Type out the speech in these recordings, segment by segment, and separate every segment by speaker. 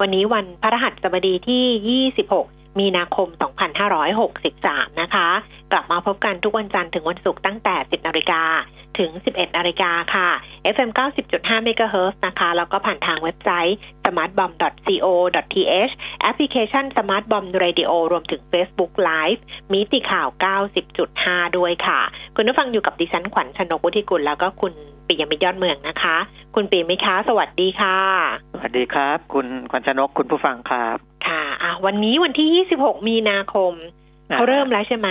Speaker 1: วันนี้วันพระรหัสบดีที่ 26 มีนาคม 2563 นะคะ กลับมาพบกันทุกวันจันทร์ถึงวันศุกร์ตั้งแต่ 10นาฬิกาถึง 11นาฬิกาค่ะ FM 90.5 MHz นะคะ แล้วก็ผ่านทางเว็บไซต์ smartbomb.co.th แอปพลิเคชัน Smart Bomb Radio รวมถึง Facebook Live มิติข่าว 90.5 ด้วยค่ะ คุณผู้ฟังอยู่กับดิฉันขวัญชนกวุฒิกุลแล้วก็คุณปิยมิตรยอดเมืองนะคะ คุณปิยมิตรคะสวัสดีค่ะ
Speaker 2: สวัสดีครับ คุณขวัญชนกคุณผู้ฟังครับ
Speaker 1: ค่ะอะวันนี้วันที่ 26 มีนาคมเขาเริ่มแล้วใช่ไหม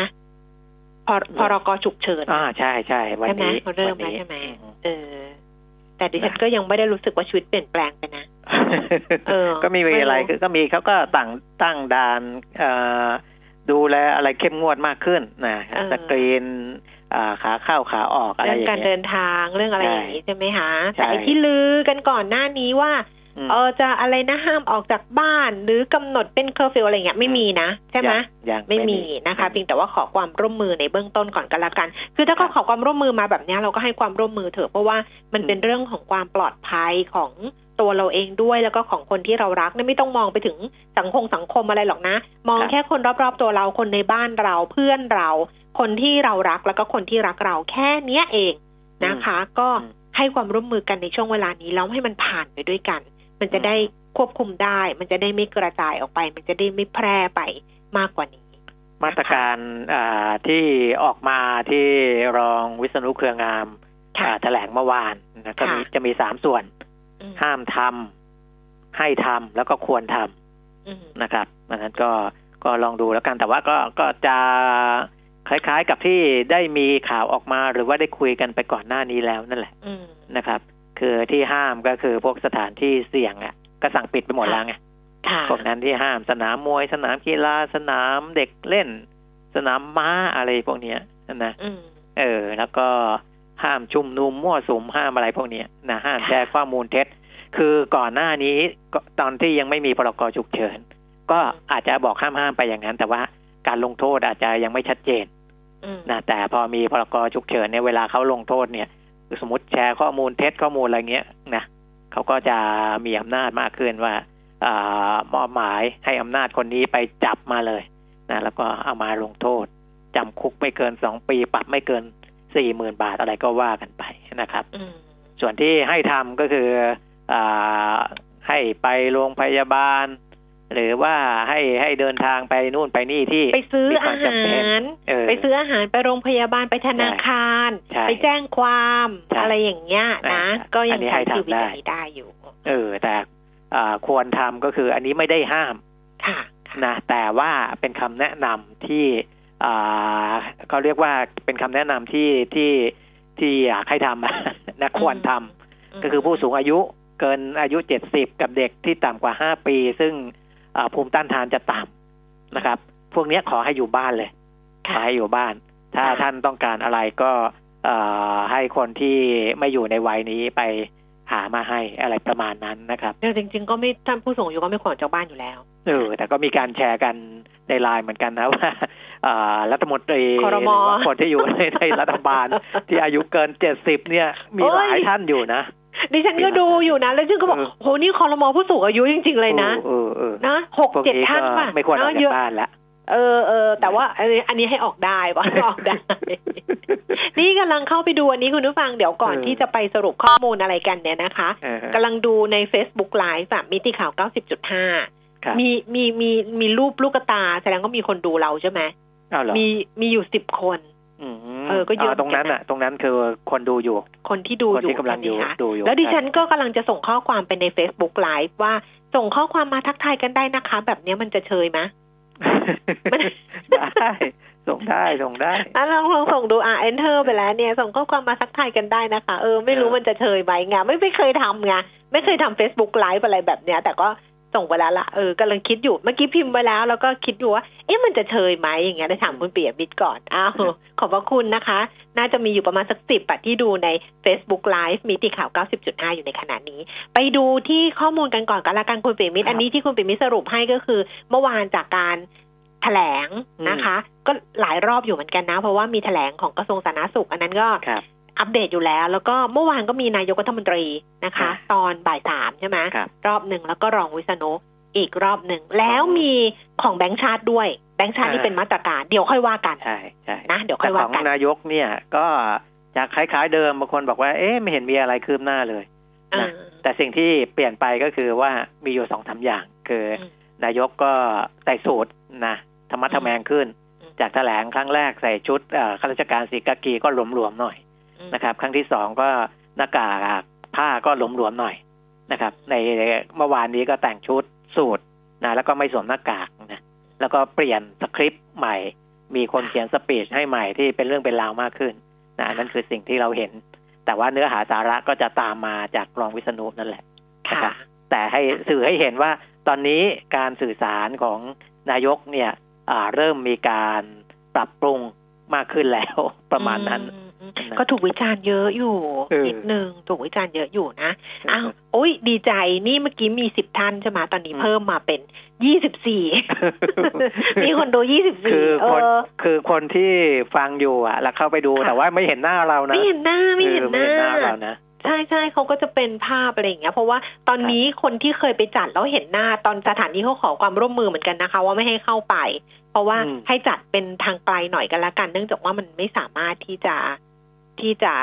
Speaker 1: พรพรกฉุกเฉิน
Speaker 2: อ่าใช่ใช่วัน
Speaker 1: ใช่ไหม
Speaker 2: นี้
Speaker 1: เขาเริ่ม
Speaker 2: วัน
Speaker 1: แล้ว
Speaker 2: นี้
Speaker 1: ใช่ไหม
Speaker 2: อืม
Speaker 1: เออ แต่ดิฉันก็ยังไม่ได้รู้สึกว่าชีวิตเปลี่ยนแปลงไปนะเออ
Speaker 2: ก็มีอะไร
Speaker 1: ไม่รู้
Speaker 2: คือก็มีเขาก็ตั้งตั้งด่านเอ่อดูแลอะไรเข้มงวดมากขึ้นนะสกรีนอ่าขาเข้าขาออกอะไร
Speaker 1: เรื่อง
Speaker 2: อย่าง
Speaker 1: การ
Speaker 2: เงี้ย
Speaker 1: เดินทางเรื่องอะไร
Speaker 2: ใช่
Speaker 1: อย่างนี้ใช่ไหมคะ
Speaker 2: ใช่
Speaker 1: แต่ไอ้ที่ลือกันก่อนหน้านี้ว่า
Speaker 2: อืม
Speaker 1: เออจะอะไรนะห้ามออกจากบ้าน หรือกำหนดเป็นเคอร์ฟิวอะไรเงี้ยไม่มีนะ ใช่ไหม
Speaker 2: ยัง
Speaker 1: ไม่มีนะคะเพียงแต่ว่าขอความร่วมมือในเบื้องต้นก่อนกันละกัน คือถ้าเขาขอความร่วมมือมาแบบเนี้ยเราก็ให้ความร่วมมือเถอะเพราะว่ามันเป็นเรื่องของความปลอดภัยของตัวเราเองด้วยแล้วก็ของคนที่เรารักเนี่ยไม่ต้องมองไปถึงสังคมสังคมอะไรหรอกนะ มองแค่คนรอบๆตัวเราคนในบ้านเราเพื่อนเรา คนที่เรารักแล้วก็คนที่รักเราแค่เนี้ยเองนะคะ ก็ให้ความร่วมมือกันในช่วงเวลานี้แล้วให้มันผ่านไปด้วยกัน มันจะได้ควบคุมได้ มันจะได้ไม่กระจายออกไป มันจะได้ไม่แพร่ไปมากกว่านี้
Speaker 2: มาตรการอ่าที่ออกมาที่รองวิษณุเครืองาม
Speaker 1: ค่ะ
Speaker 2: อ่าแถลงเมื่อวานนะก็มี
Speaker 1: ค่ะ
Speaker 2: จะมีสามส่วน
Speaker 1: อืม
Speaker 2: ห้ามทำให้ทำแล้วก็ควรทำ
Speaker 1: อืม
Speaker 2: นะครับดังนั้นก็ก็ลองดูแล้วกัน แต่ว่าก็ก็จะคล้ายๆกับที่ได้มีข่าวออกมาหรือว่าได้คุยกันไปก่อนหน้านี้แล้วนั่นแหละ
Speaker 1: อืม
Speaker 2: นะครับ คือที่ห้ามก็คือพวกสถานที่เสี่ยงอะ ก็สั่งปิดไปหมดแล้วไง
Speaker 1: ค่ะ
Speaker 2: พวกนั้นที่ห้ามสนามมวย สนามกีฬาสนามเด็กเล่น สนามม้าอะไรพวกเนี้ยนะ
Speaker 1: อืม
Speaker 2: เออ แล้วก็ห้ามชุมนุมมั่วสุมห้ามอะไรพวกเนี้ยนะห้าม
Speaker 1: ค่ะ
Speaker 2: แชร์ข้อมูลเท็จ คือก่อนหน้านี้ก็ตอนที่ยังไม่มีพรกฉุกเฉิน ก็อาจจะบอกห้ามห้ามๆไปอย่างนั้น แต่ว่าการลงโทษอาจจะยังไม่ชัดเจน
Speaker 1: อืม
Speaker 2: นะแต่พอมีพรกฉุกเฉินเนี่ยเวลาเขาลงโทษเนี่ย สมมติแชร์ข้อมูลเท็จข้อมูลอะไรเงี้ยนะเขาก็จะมีอำนาจมากขึ้นว่าอ่ามอบหมายให้อำนาจคนนี้ไปจับมาเลยนะแล้วก็เอามาลงโทษจำคุกไม่เกินสองปี ปรับไม่เกินสี่หมื่นบาทอะไรก็ว่ากันไปนะครับ
Speaker 1: อืม
Speaker 2: ส่วนที่ให้ทำก็คืออ่าให้ไปโรงพยาบาล หรือว่าให้ให้เดินทางไปนู่นไปนี่ที่
Speaker 1: ไปซื้อ
Speaker 2: มีคว
Speaker 1: อาม
Speaker 2: จำเป็น
Speaker 1: หาร
Speaker 2: เออ
Speaker 1: ไปซื้ออาหารไปโรงพยาบาลไปธนาคาร
Speaker 2: ใช่
Speaker 1: ไปแจ้งความ
Speaker 2: ใช่
Speaker 1: อะไรอย่างเงี้ยนะ
Speaker 2: ใช่
Speaker 1: ก็ยั
Speaker 2: อั
Speaker 1: ง
Speaker 2: นนี้
Speaker 1: ใช้
Speaker 2: ให้ทำ
Speaker 1: ชีวิต
Speaker 2: ได้
Speaker 1: แบบนี้ได้อยู่
Speaker 2: เออ แต่อ่าควรทำก็คืออันนี้ไม่ได้ห้าม
Speaker 1: ค่ะค่ะ
Speaker 2: นะแต่ว่าเป็นคำแนะนำที่อ่าเขาเรียกว่าเป็นคำแนะนำที่ที่ที่อยากให้ทำนะควรทำ
Speaker 1: ม
Speaker 2: ก็คือผู้สูงอายุเกินอายุเจ็ดสิบกับเด็กที่ต่ำกว่าห้าปี ซึ่งอ่า ภูมิต้านทานจะต่ำนะครับ พวกเนี้ยขอให้อยู่บ้านเลยขอ
Speaker 1: ค่ะ
Speaker 2: ให้อยู่บ้าน ถ้า
Speaker 1: ค่ะ
Speaker 2: ท่านต้องการอะไรก็เอ่อให้คนที่ไม่อยู่ในวัยนี้ไปหามาให้อะไรประมาณนั้นนะครับ
Speaker 1: เดี๋ยวจริง ๆ ก็ไม่ท่านผู้สูงอายุก็ไม่ควรออกจากบ้านอยู่แล้ว
Speaker 2: เออ แต่ก็มีการแชร์กันในไลน์เหมือนกันนะว่าอ่ารัฐมนตรี
Speaker 1: ครม
Speaker 2: หรือว่าคนที่อยู่ในในรัฐบาลที่อายุเกินเจ็ดสิบเนี่ย มีหลายท่านอยู่นะ
Speaker 1: ดิฉันก็ดูอยู่นะ แล้วฉันก็บอก
Speaker 2: เออ
Speaker 1: โหนี่คอรมอผู้สูงอายุจริง ๆ เลยนะ
Speaker 2: เออเออ
Speaker 1: นะหก
Speaker 2: พวก
Speaker 1: เจ็ด
Speaker 2: นี้
Speaker 1: ท่าน
Speaker 2: ก็
Speaker 1: ป่ะ
Speaker 2: ไม่ควรออก
Speaker 1: เนอะเย
Speaker 2: จาก
Speaker 1: อะ
Speaker 2: บ้านละ
Speaker 1: เออเออแต่ว่าอันนี้อันนี้ให้ออกได้ว่าออกได้ นี่กำลังเข้าไปดูอันนี้คุณผู้ฟังเดี๋ยวก่อน
Speaker 2: เออ
Speaker 1: ที่จะไปสรุปข้อมูลอะไรกันเนี่ยนะคะ
Speaker 2: เออ
Speaker 1: กำลังดูใน Facebook Live แบบมิติข่าว 90.5
Speaker 2: ครับ
Speaker 1: มีมีมีมีรูปลูกตา แสดงว่ามีคนดูเราใช่ไหม
Speaker 2: เอาเหรอ
Speaker 1: มีมีอยู่สิบคน
Speaker 2: อืม
Speaker 1: เออก็เยอะ
Speaker 2: ตรงนั้น
Speaker 1: เหมือนกันนะ
Speaker 2: อะ ตรงนั้นคือคนดูอยู่
Speaker 1: คนที่ดู
Speaker 2: คน
Speaker 1: อยู่
Speaker 2: ที่กำลังอยู่
Speaker 1: ใช่ไหมคะ
Speaker 2: ดูอยู่
Speaker 1: แล้วดิฉัน
Speaker 2: ใช่
Speaker 1: ก็กำลังจะส่งข้อความไปใน Facebook Live ว่าส่งข้อความมาทักทายกันได้นะคะ แบบเนี้ยมันจะเชยไหมมัน
Speaker 2: ได้ส่งได้ส่งได้
Speaker 1: อะลองลองส่งดูอะ enter ไปแล้วเนี่ย ส่งข้อความมาทักทายกันได้นะคะ เออไม่รู้
Speaker 2: เออ
Speaker 1: มันจะเชยไหมไงไม่ไม่เคยทำไงไม่เคยทำ Facebook Live อะไรแบบเนี้ย แต่ก็ ส่งไปแล้วละเออกำลังคิดอยู่เมื่อกี้พิมพ์ไปแล้ว แล้วก็คิดอยู่ว่า เอ๊ะมันจะเชยไหมอย่างเงี้ยได้ถามคุณเปียมิตรก่อนอ้าวขอบพระคุณนะคะ น่าจะมีอยู่ประมาณสักสิบอะที่ดูใน Facebook Live มีตีข่าว 90.5 อยู่ในขณะนี้ ไปดูที่ข้อมูลกันก่อนกันละกันคุณเปียมิตรอันนี้ที่คุณเปียมิตรสรุปให้ก็คือ เมื่อวานจากการแถลงนะคะ ก็หลายรอบอยู่เหมือนกันนะ เพราะว่ามีแถลงของกระทรวงสาธารณสุข อันนั้นก็
Speaker 2: ครับ
Speaker 1: อัปเดตอยู่แล้ว แล้วก็เมื่อวานก็มีนายกรัฐมนตรีนะคะ
Speaker 2: ครับ
Speaker 1: ตอนบ่ายสามใช่ไหม
Speaker 2: ครับ
Speaker 1: รอบหนึ่งแล้วก็รองวิษณุอีกรอบหนึ่ง แล้วมีของแบงค์ชาติด้วย แบงค์ชาตินี่
Speaker 2: อ่า
Speaker 1: เป็นมาตรการ เดี๋ยวค่อยว่ากัน
Speaker 2: ใช่ใช่
Speaker 1: นะเดี๋ยวค่
Speaker 2: แต่
Speaker 1: อย
Speaker 2: ข
Speaker 1: ว่า
Speaker 2: อง
Speaker 1: กัน
Speaker 2: นายกเนี่ย ก็จะคล้ายๆเดิมบางคนบอกว่าเอ๊ะไม่เห็นมีอะไรคืบหน้าเลย
Speaker 1: อ่า
Speaker 2: นะแต่สิ่งที่เปลี่ยนไปก็คือว่ามีอยู่สองสามอย่าง คืออ
Speaker 1: ม
Speaker 2: นายกก็ใส่สูตรนะธรรมะทแมงขึ้น
Speaker 1: อืม
Speaker 2: จากแถลงครั้งแรกใส่ชุดเอ่อข้าราชการสีกากีก็หลวมๆหน่อย
Speaker 1: อืม
Speaker 2: นะครับ ครั้งที่สองก็หน้ากากผ้าก็หลวมๆหน่อยนะครับ ในเมื่อวานนี้ก็แต่งชุดสูตรนะแล้วก็ไม่สวมหน้ากากนะแล้วก็เปลี่ยนสคริปต์ใหม่ มีคนเขียนสปีชให้ใหม่ที่เป็นเรื่องเป็นราวมากขึ้นนะอันนั่นคือสิ่งที่เราเห็น แต่ว่าเนื้อหาสาระก็จะตามมาจากรองวิษณุนั่นแหละ
Speaker 1: ค่ะ
Speaker 2: นะครับแต่ให้สื่อให้เห็นว่าตอนนี้การสื่อสารของนายกเนี่ยอ่าเริ่มมีการปรับปรุงมากขึ้นแล้วประมาณนั้น
Speaker 1: อืมอืม
Speaker 2: นะ
Speaker 1: ก็ถูกวิจารณ์เยอะอยู่
Speaker 2: เออ
Speaker 1: นิดนึงถูกวิจารณ์เยอะอยู่นะอ้าวโอ้ยดีใจนี่เมื่อกี้มีสิบท่านใช่ไหมตอนนี้
Speaker 2: อืม
Speaker 1: เพิ่มมาเป็นยี่สิบสี่มีคนดูยี่สิบ
Speaker 2: คื
Speaker 1: สี่
Speaker 2: อ
Speaker 1: เอ
Speaker 2: คน
Speaker 1: อ
Speaker 2: คือคนที่ฟังอยู่อะ แล้วเข้าไปดู
Speaker 1: ค่ะ
Speaker 2: แต่ว่าไม่เห็นหน้าเรานะ
Speaker 1: ไม่เห็นหน้าไม่เห็น
Speaker 2: ออ
Speaker 1: ห
Speaker 2: ไม่
Speaker 1: น้า
Speaker 2: เห็นหน้าเรานะ
Speaker 1: ใช่ใช่เขาก็จะเป็นภาพอะไรอย่างเงี้ย เพราะว่าตอนนี้คนที่เคยไปจัดแล้วเห็นหน้าตอนสถานที่เขาขอความร่วมมือเหมือนกันนะคะ ว่าไม่ให้เข้าไป เพราะว่า
Speaker 2: อืม
Speaker 1: ให้จัดเป็นทางไกลหน่อยกันละกัน เนื่องจากว่ามันไม่สามารถที่จะ ที่จะ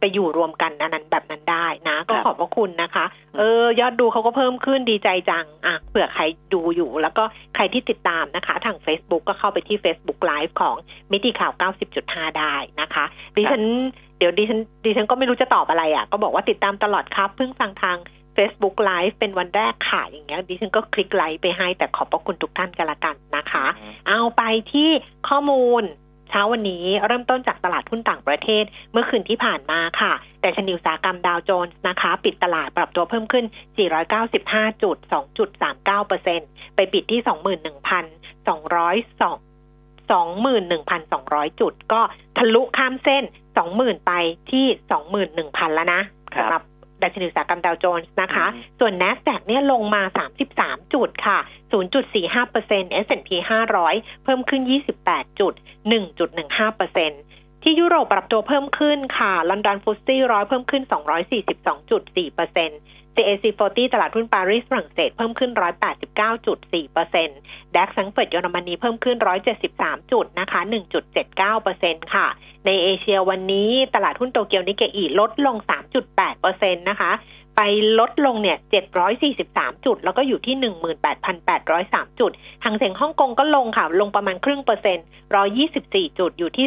Speaker 1: ไปอยู่รวมกันอันนั้นแบบนั้นได้นะ ก็ขอบพระคุณนะคะ เออ ยอดดูเขาก็เพิ่มขึ้นดีใจจัง อะเผื่อใครดูอยู่ แล้วก็ใครที่ติดตามนะคะ ทาง Facebook ก็เข้าไปที่ Facebook Live ของมิติข่าว 90.5 ได้นะคะ ดิฉัน เดี๋ยวดิฉันดิฉันก็ไม่รู้จะตอบอะไรอะ ก็บอกว่าติดตามตลอดครับ เพิ่งฟังทาง Facebook Live เป็นวันแรกค่ะ อย่างเงี้ยดิฉันก็คลิกไลค์ไปให้แต่ขอบพระคุณทุกท่านกันละกันนะคะ เอาไปที่ข้อมูล เช้าวันนี้เริ่มต้นจากตลาดหุ้นต่างประเทศเมื่อคืนที่ผ่านมาค่ะ แต่ชนิวอุตสาหกรรมดาวโจนส์นะคะ ปิดตลาดปรับตัวเพิ่มขึ้น 495จุด2.39เปอร์เซ็นไปปิดที่ 21,202 21,200 จุด ก็ทะลุข้ามเส้น 20,000 ไปที่ 21,000 แล้วนะครับสำหรับ ดัชนีอุตสาหกรรมดาวโจนส์นะคะ
Speaker 2: อืม
Speaker 1: ส่วน NASDAQ เนี่ยลงมา 33 จุดค่ะ 0.45% S&P 500 เพิ่มขึ้น 28 จุด 1.15%ที่ยุโรปปรับตัวเพิ่มขึ้นค่ะ ลอนดอนฟุตซี่ร้อยเพิ่มขึ้น 242.4% CAC 40 ตลาดหุ้นปารีสฝรั่งเศสเพิ่มขึ้น 189.4%ดัคสังเฟิร์ตเยอรมนีเพิ่มขึ้น 173 จุดนะคะ 1.79%ค่ะ ในเอเชียวันนี้ตลาดหุ้นโตเกียวนิกเกอีลดลง 3.8%นะคะ ไปลดลงเนี่ย 743 จุด แล้วก็อยู่ที่ 18,803 จุดหางเสียงฮ่องกงก็ลงค่ะ ลงประมาณครึ่งเปอร์เซ็นต์ 124 จุด อยู่ที่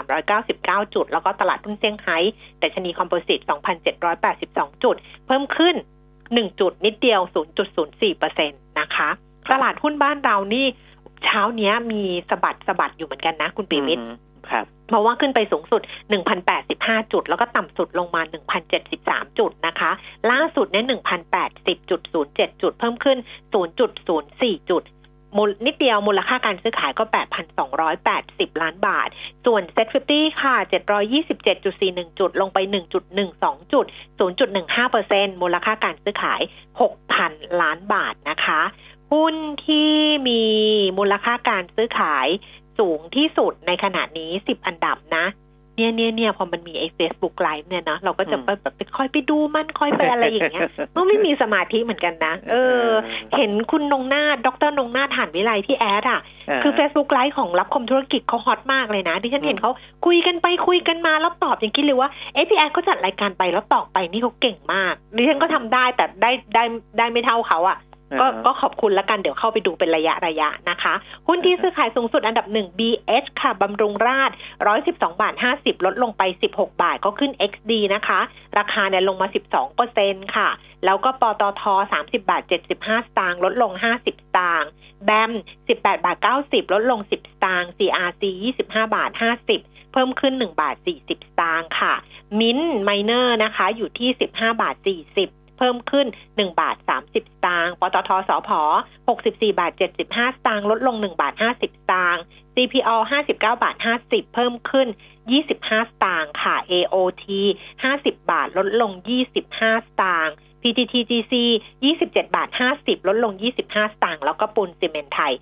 Speaker 1: 23,399 จุด แล้วก็ตลาดหุ้นเซี่ยงไฮ้แต่ชนีคอมโพสิต 2,782 จุด เพิ่มขึ้น 1 จุดนิดเดียว 0.04%นะคะ ตลาดหุ้นบ้านเรานี่ เช้าเนี้ยมีสะบัดสะบัดอยู่เหมือนกันนะ คุณปีมิตร
Speaker 2: ครับ
Speaker 1: เพราะว่าขึ้นไปสูงสุด 1,085 จุด แล้วก็ต่ำสุดลงมา 1,073 จุดนะคะ ล่าสุดเนี่ย1,080.07 จุด เพิ่มขึ้น 0.04 จุดมูลนิดเดียวมูลค่าการซื้อขายก็ 8,280 ล้านบาท ส่วน Set 50 ค่ะ 727.41 จุด ลงไป 1.12 จุด 0.15%มูลค่าการซื้อขาย 6,000 ล้านบาทนะคะ หุ้นที่มีมูลค่าการซื้อขาย สูงที่สุดในขณะนี้10อันดับนะเนี่ยเนี่ยเนี่ยพอมันมีไอ้ Facebook Live เนี่ยนะเราก็จะ
Speaker 2: อืม
Speaker 1: ไปแบบไปคอยไปดูมันคอยไปอะไรอย่างเงี้ยก็ไม่มีสมาธิเหมือนกันนะ เออ เห็นคุณนงนาถดรนงนาถฐานวิไลที่แอดอะ คือ Facebook Live ของรับคมธุรกิจเขาฮอตมากเลยนะที่ฉันเห็น
Speaker 2: อืม
Speaker 1: เขาคุยกันไปคุยกันมาแล้วตอบยังคิดเลยว่าเอะพี่แอดเขาจัดรายการไปแล้วตอบไปนี่เขาเก่งมากดิฉันก็ทำได้แต่ได้ได้ได้ไม่เท่าเขาอะ ก็ก็ขอบคุณแล้วกันเดี๋ยวเข้าไปดูเป็นระยะระยะนะคะ หุ้นที่ซื้อขายสูงสุดอันดับหนึ่ง BH ค่ะบำรุงราช112บาท50ลดลงไป16บาทก็ขึ้น XD นะคะ ราคาเนี่ยลงมา12เปอร์เซ็นค่ะ แล้วก็ปตท30บาท75สตางค์ลดลง50สตางค์แบม18บาท90ลดลง10สตางค์ CRC 25บาท50เพิ่มขึ้น1บาท40สตางค์ค่ะ มินไมเนอร์นะคะ อยู่ที่15บาท40 เพิ่มขึ้น 1 บาท 30 สตางค์ปตท.สผ. 64 บาท 75 สตางค์ลดลง 1 บาท 50 สตางค์ CPO 59 บาท 50 เพิ่มขึ้น 25 สตางค์ค่ะ AOT 50 บาทลดลง 25 สตางค์ PTTGC 27 บาท 50 ลดลง 25 สตางค์ แล้วก็ปูนซีเมนต์ไทย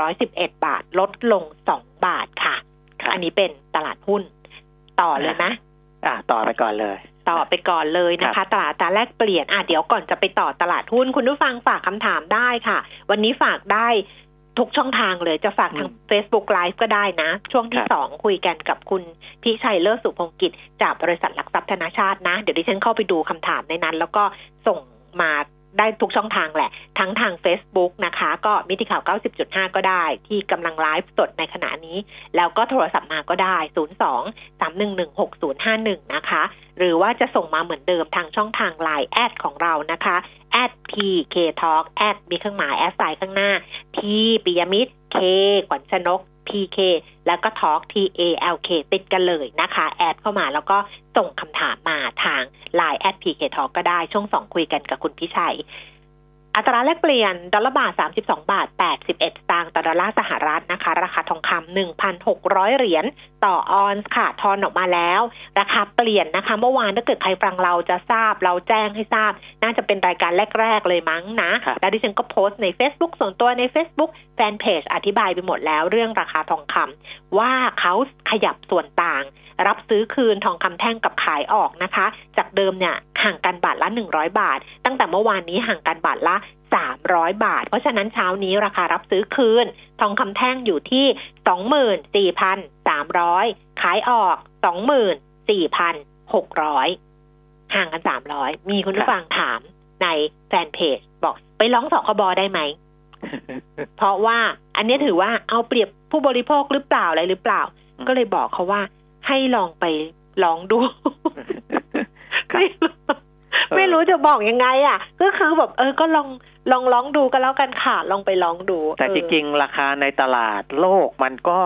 Speaker 1: 311 บาท ลดลง 2 บาทค่ะ
Speaker 2: ครับ
Speaker 1: อันนี้เป็นตลาดหุ้น ต่อเลยนะ
Speaker 2: อ่า ต่อไปก่อนเลย
Speaker 1: ต่อไปก่อนเลยนะ
Speaker 2: ครั
Speaker 1: คะ
Speaker 2: บ
Speaker 1: ตลาดอัตราแลกเปลี่ยนอะเดี๋ยวก่อนจะไปต่อตลาดหุ้นคุณผู้ฟังฝากคำถามได้ค่ะ วันนี้ฝากได้ทุกช่องทางเลยจะฝากทาง Facebook Live ก็ได้นะ ช่วงที่สองคุยกันกับคุณพิชัยเลิศสุพงกิจ จากบริษัทหลักทรัพย์ธนาชาตินะ เดี๋ยวดิฉันเข้าไปดูคำถามในนั้น แล้วก็ส่งมา ได้ทุกช่องทางแหละ ทั้งทาง Facebook นะคะ ก็มิติข่าว 90.5 ก็ได้ ที่กำลังไลฟ์สดในขณะนี้ แล้วก็โทรศัพท์มาก็ได้ 02 311 6051 นะคะ หรือว่าจะส่งมาเหมือนเดิมทางช่องทาง Line แอดของเรานะคะ at pk talk at มีเครื่องหมาย at sign ข้างหน้า p ปิยมิตร k ขวัญชนก PK แล้วก็ talk t a l k ติดกันเลยนะคะ add เข้ามาแล้วก็ส่งคำถามมาทาง Line at pk talk ก็ได้ช่วงสองคุยกันกับคุณพิชัย อัตราแลกเปลี่ยน ดอลลาร์บาท 32 บาท 81 สตางค์ต่อดอลลาร์สหรัฐนะคะ ราคาทองคำ1,600 เหรียญต่อออนซ์ค่ะ ทอนออกมาแล้ว ราคาเปลี่ยนนะคะ เมื่อวานถ้าเกิดใครฟังเราจะทราบเราแจ้งให้ทราบ น่าจะเป็นรายการแรก ๆ เลยมั้งนะ
Speaker 2: ครับ
Speaker 1: แล้วดิฉันก็โพสต์ใน Facebook ส่วนตัวใน Facebook แฟนเพจอธิบายไปหมดแล้วเรื่องราคาทองคำว่าเขาขยับส่วนต่าง รับซื้อคืนทองคำแท่งกับขายออกนะคะ จากเดิมเนี่ยห่างกันบาทละ 100 บาท ตั้งแต่เมื่อวานนี้ห่างกันบาทละ 300 บาท เพราะฉะนั้นเช้านี้ราคารับซื้อคืน ทองคำแท่งอยู่ที่ 24,300 ขายออก 24,600 ห่างกัน 300 มีคุณผู้ฟังถามในแฟนเพจบอกไปร้องสคบได้ไหม เพราะว่าอันนี้ถือว่าเอาเปรียบผู้บริโภคหรือเปล่าอะไรหรือเปล่า ก็เลยบอกเขาว่า ให้ลองไปลองดู
Speaker 2: ครับ
Speaker 1: ไม่รู้ไม่รู้จะบอกยังไง อะ ก็คือแบบเออก็ลองลองร้องดูกันแล้วกันค่ะลองไปลองดู
Speaker 2: แต่
Speaker 1: เออ
Speaker 2: จริงๆ ราคาในตลาดโลกมันก็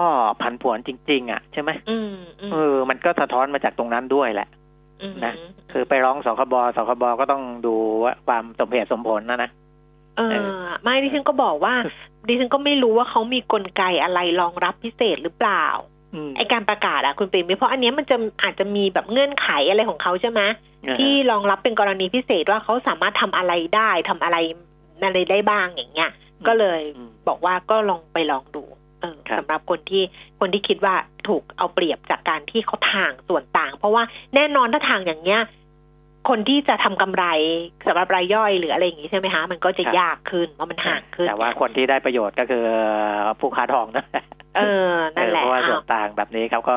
Speaker 2: ผันผวนจริง ๆ อะ ใช่ไหม
Speaker 1: อืมอืม
Speaker 2: เออ มันก็สะท้อนมาจากตรงนั้นด้วยแหละ
Speaker 1: ม
Speaker 2: นะคือไปร้องสคบสคบก็ต้องดูว่าความสมเหตุสมผลนะนะ
Speaker 1: เอ
Speaker 2: เอ
Speaker 1: อไม่ดิฉันก็บอกว่า ดิฉันก็ไม่รู้ว่าเขามีกลไกอะไรรองรับพิเศษหรือเปล่า
Speaker 2: อืม
Speaker 1: ไอการประกาศอะคุณปิ่มเพราะอันเนี้ยมันจะอาจจะมีแบบเงื่อนไขอะไรของเขาใช่ไหมที่รองรับเป็นกรณีพิเศษว่าเขาสามารถทำอะไรได้ทำอะไรอะไรได้บ้างอย่างเงี้ย ก็เลย
Speaker 2: อืม
Speaker 1: บอกว่าก็ลองไปลองดูเออ
Speaker 2: ครับ
Speaker 1: สำหรับคนที่คนที่คิดว่าถูกเอาเปรียบจากการที่เขาทางส่วนต่าง เพราะว่าแน่นอนถ้าทางอย่างเงี้ยคนที่จะทำกำไรสำหรับรายย่อยหรืออะไรอย่างงี้ใช่ไหมคะมันก็จะยากขึ้นเพราะมันห่างขึ้น
Speaker 2: แต่ว่าคนที่ได้ประโยชน์ก็คือผู้ค้าทองนะ
Speaker 1: เออนั่นแห
Speaker 2: เออ
Speaker 1: ละ
Speaker 2: เพราะว่าส่ว
Speaker 1: อ้านว
Speaker 2: ต่างแบบนี้เขาก็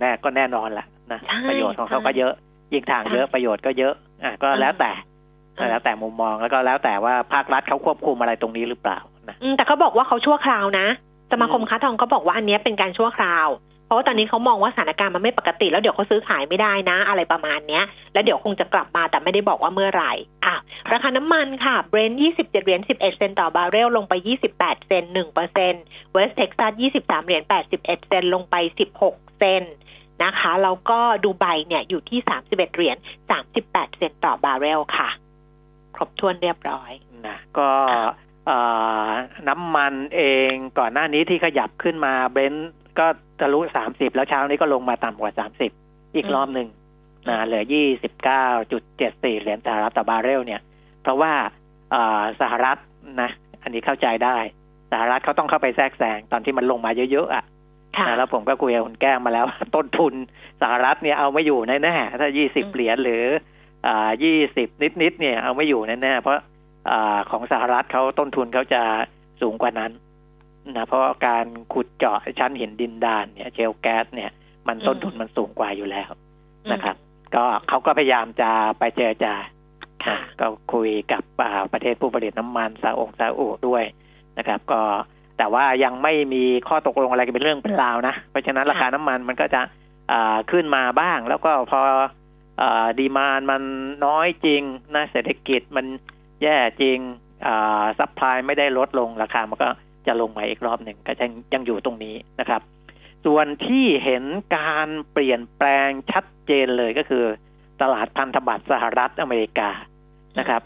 Speaker 2: แน่ก็แน่นอนแหละนะ
Speaker 1: ใช่
Speaker 2: ประโยชน์ของเขา
Speaker 1: ใช่
Speaker 2: ก็เยอะ ยิ่งทางเยอะ
Speaker 1: ใช่
Speaker 2: ประโยชน์ก็เยอะอะก็แล้วแต่
Speaker 1: อ่า
Speaker 2: แล้วแต่มุมมองแล้วก็แล้วแต่ว่าภาครัฐเขาควบคุมอะไรตรงนี้หรือเปล่านะ
Speaker 1: อืมแต่เขาบอกว่าเขาชั่วคราวนะสมาคม
Speaker 2: อืม
Speaker 1: ค้าทองเขาบอกว่าอันเนี้ยเป็นการชั่วคราวเพ ราะว่าตอนนี้เขามองว่าสถานการณ์มันไม่ปกติ แล้วเดี๋ยวเขาซื้อขายไม่ได้นะ อะไรประมาณเนี้ย แล้วเดี๋ยวคงจะกลับมาแต่ไม่ได้บอกว่าเมื่อไหร่อะราคาน้ำมันค่ะเบรนท์27เจ็ดเหรียญ11เอ็ดเซนต์ต่อบาร์เรลลงไป28เซนต์1เปอร์เซ็นต์เวสเท็กซัส23เหรียญ81เอ็ดเซนต์ลงไป16เซนต์นะคะแล้วก็ดูไบเนี่ยอยู่ที่31เอ็ดเหรียญ38เซนต์ต่อบาร์เรลค่ะ ครบถ้วนเรียบร้อย
Speaker 2: นะก็เอ่อน้ำมันเองก่อนหน้านี้ที่ขยับขึ้นมาเบรนท์ก็ ทะลุสามสิบแล้วเช้านี้ก็ลงมาต่ำกว่าสามสิบอีกรอบหนึ่งนะเหลือยี่สิบเก้าจุดเจ็ดสี่เหรียญสหรัฐต่อบาร์เรลเนี่ย เพราะว่าเอ่อสหรัฐนะ อันนี้เข้าใจได้ สหรัฐเขาต้องเข้าไปแทรกแซงตอนที่มันลงมาเยอะๆอะ
Speaker 1: ค่ะ
Speaker 2: นะแล้วผมก็คุยกับคุณแก้งมาแล้วว่าต้นทุนสหรัฐเนี่ยเอาไม่อยู่แน่ๆถ้ายี่สิบ
Speaker 1: อืม
Speaker 2: เหรียญหรืออ่ายี่สิบนิดๆเนี่ยเอาไม่อยู่แน่ๆเพราะอาของสหรัฐเขาต้นทุนเขาจะสูงกว่านั้น นะเพราะการขุดเจาะชั้นหินดินดานเนี่ยเชลแก๊สเนี่ย มันต้นทุนมันสูงกว่าอยู่แล้วนะครับ ก็เขาก็พยายามจะไปเจรจา
Speaker 1: ค่ะ
Speaker 2: นะก็คุยกับอ่าประเทศผู้ผลิตน้ำมันซาองซาอุด้วยนะครับ ก็แต่ว่ายังไม่มีข้อตกลงอะไรกันเป็นเรื่องเป็นราวนะ เพราะฉะนั้นราคาน้ำมันมันก็จะอ่าขึ้นมาบ้าง แล้วก็พอดีมานมันน้อยจริงนะเศรษฐกิจมันแย่จริง supply ไม่ได้ลดลงราคามันก็ จะลงมาอีกรอบหนึ่งก็ยังยังอยู่ตรงนี้นะครับ ส่วนที่เห็นการเปลี่ยนแปลงชัดเจนเลยก็คือ ตลาดพันธบัตรสหรัฐอเมริกานะครับ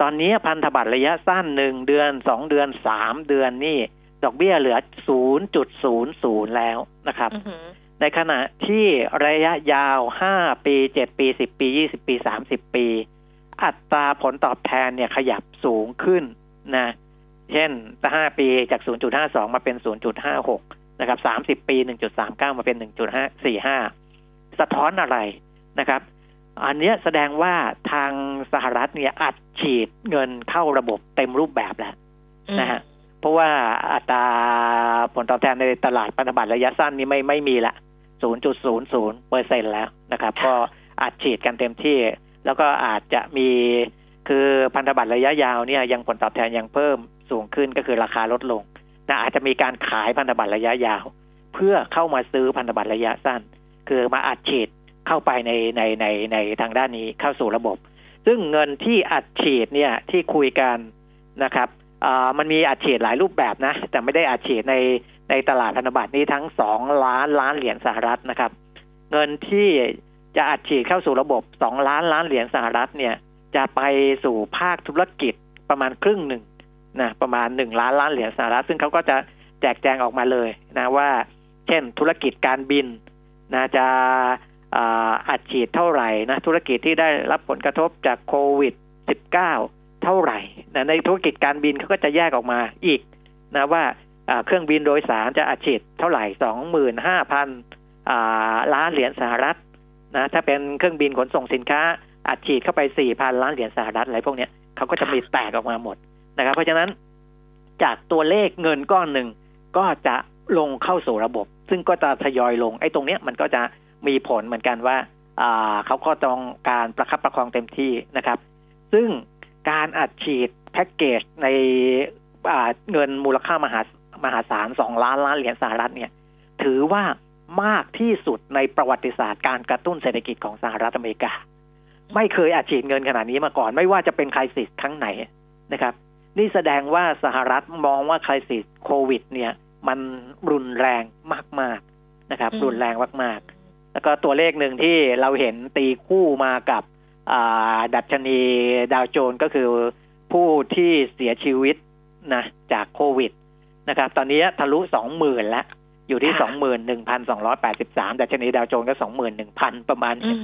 Speaker 2: ตอนนี้พันธบัตรระยะสั้นหนึ่งเดือนสองเดือนสามเดือนนี่ดอกเบี้ยเหลือศูนย์จุดศูนย์ศูนย์แล้วนะครับ
Speaker 1: อือหือ
Speaker 2: ในขณะที่ระยะยาวห้าปีเจ็ดปีสิบปียี่สิบปีสามสิบปี อัตราผลตอบแทนเนี่ยขยับสูงขึ้นนะ เช่นห้าปีจาก 0.52 มาเป็น 0.56 นะครับ30ปี 1.39 มาเป็น 1.45 สะท้อนอะไรนะครับ อันเนี้ยแสดงว่าทางสหรัฐเนี่ยอัดฉีดเงินเข้าระบบเต็มรูปแบบแล้วนะฮะ เพราะว่าอัตราผลตอบแทนในตลาดพันธบัตรระยะสั้นนี้ไม่ไม่มีละ 0.00เปอร์เซ็นแล้วนะครับ
Speaker 1: ค่ะ
Speaker 2: ก็อัดฉีดกันเต็มที่ แล้วก็อาจจะมีคือพันธบัตรระยะยาวเนี่ยยังผลตอบแทนยังเพิ่ม สูงขึ้นก็คือราคาลดลงนะอาจจะมีการขายพันธบัตรระยะยาว เพื่อเข้ามาซื้อพันธบัตรระยะสั้น คือมาอัดฉีดเข้าไปในในในในทางด้านนี้เข้าสู่ระบบ ซึ่งเงินที่อัดฉีดเนี่ยที่คุยกันนะครับอ่ามันมีอัดฉีดหลายรูปแบบนะ แต่ไม่ได้อัดฉีดในในตลาดพันธบัตรนี้ทั้งสองล้านล้านเหรียญสหรัฐนะครับ เงินที่จะอัดฉีดเข้าสู่ระบบสองล้านล้านเหรียญสหรัฐเนี่ย จะไปสู่ภาคธุรกิจประมาณครึ่งหนึ่ง นะประมาณหนึ่งล้านล้านเหรียญสหรัฐซึ่งเขาก็จะแจกแจงออกมาเลยนะว่า เช่นธุรกิจการบินนะจะอัดฉีดเท่าไหร่นะธุรกิจที่ได้รับผลกระทบจากโควิด -19 เท่าไหร่นะในธุรกิจการบินเขาก็จะแยกออกมาอีกนะว่าเครื่องบินโดยสารจะอัดฉีดเท่าไหร่สองหมื่นห้าพันล้านเหรียญสหรัฐนะถ้าเป็นเครื่องบินขนส่งสินค้าอัดฉีดเข้าไปสี่พันล้านเหรียญสหรัฐอะไรพวกนี้เขาก็จะมีแตกออกมาหมด นะครับ เพราะฉะนั้นจากตัวเลขเงินก้อนหนึ่งก็จะลงเข้าสู่ระบบ ซึ่งก็จะทยอยลงไอ้ตรงเนี้ยมันก็จะมีผลเหมือนกันว่าอ่าเขาก็ต้องการประคับประคองเต็มที่นะครับ ซึ่งการอัดฉีดแพ็กเกจในอ่าเงินมูลค่ามหามหาศาลสองล้านล้านเหรียญสหรัฐเนี่ย ถือว่ามากที่สุดในประวัติศาสตร์การกระตุ้นเศรษฐกิจของสหรัฐอเมริกา ไม่เคยอัดฉีดเงินขนาดนี้มาก่อน ไม่ว่าจะเป็นไครซิสครั้งไหนนะครับ นี่แสดงว่าสหรัฐมองว่าไครซิสโควิด เนี่ย มันรุนแรงมากๆนะครับ
Speaker 1: อืม
Speaker 2: รุนแรงมากๆ แล้วก็ตัวเลขหนึ่งที่เราเห็นตีคู่มากับอ่าดัชนีดาวโจนส์ก็คือผู้ที่เสียชีวิตนะจากโควิดนะครับ ตอนนี้ทะลุสองหมื่นแล้ว อยู่ที่สองหมื่นหนึ่งพันสองร้อยแปดสิบสามดัชนีดาวโจนส์ก็สองหมื่นหนึ่งพันประมาณ
Speaker 1: อื
Speaker 2: นี้
Speaker 1: ม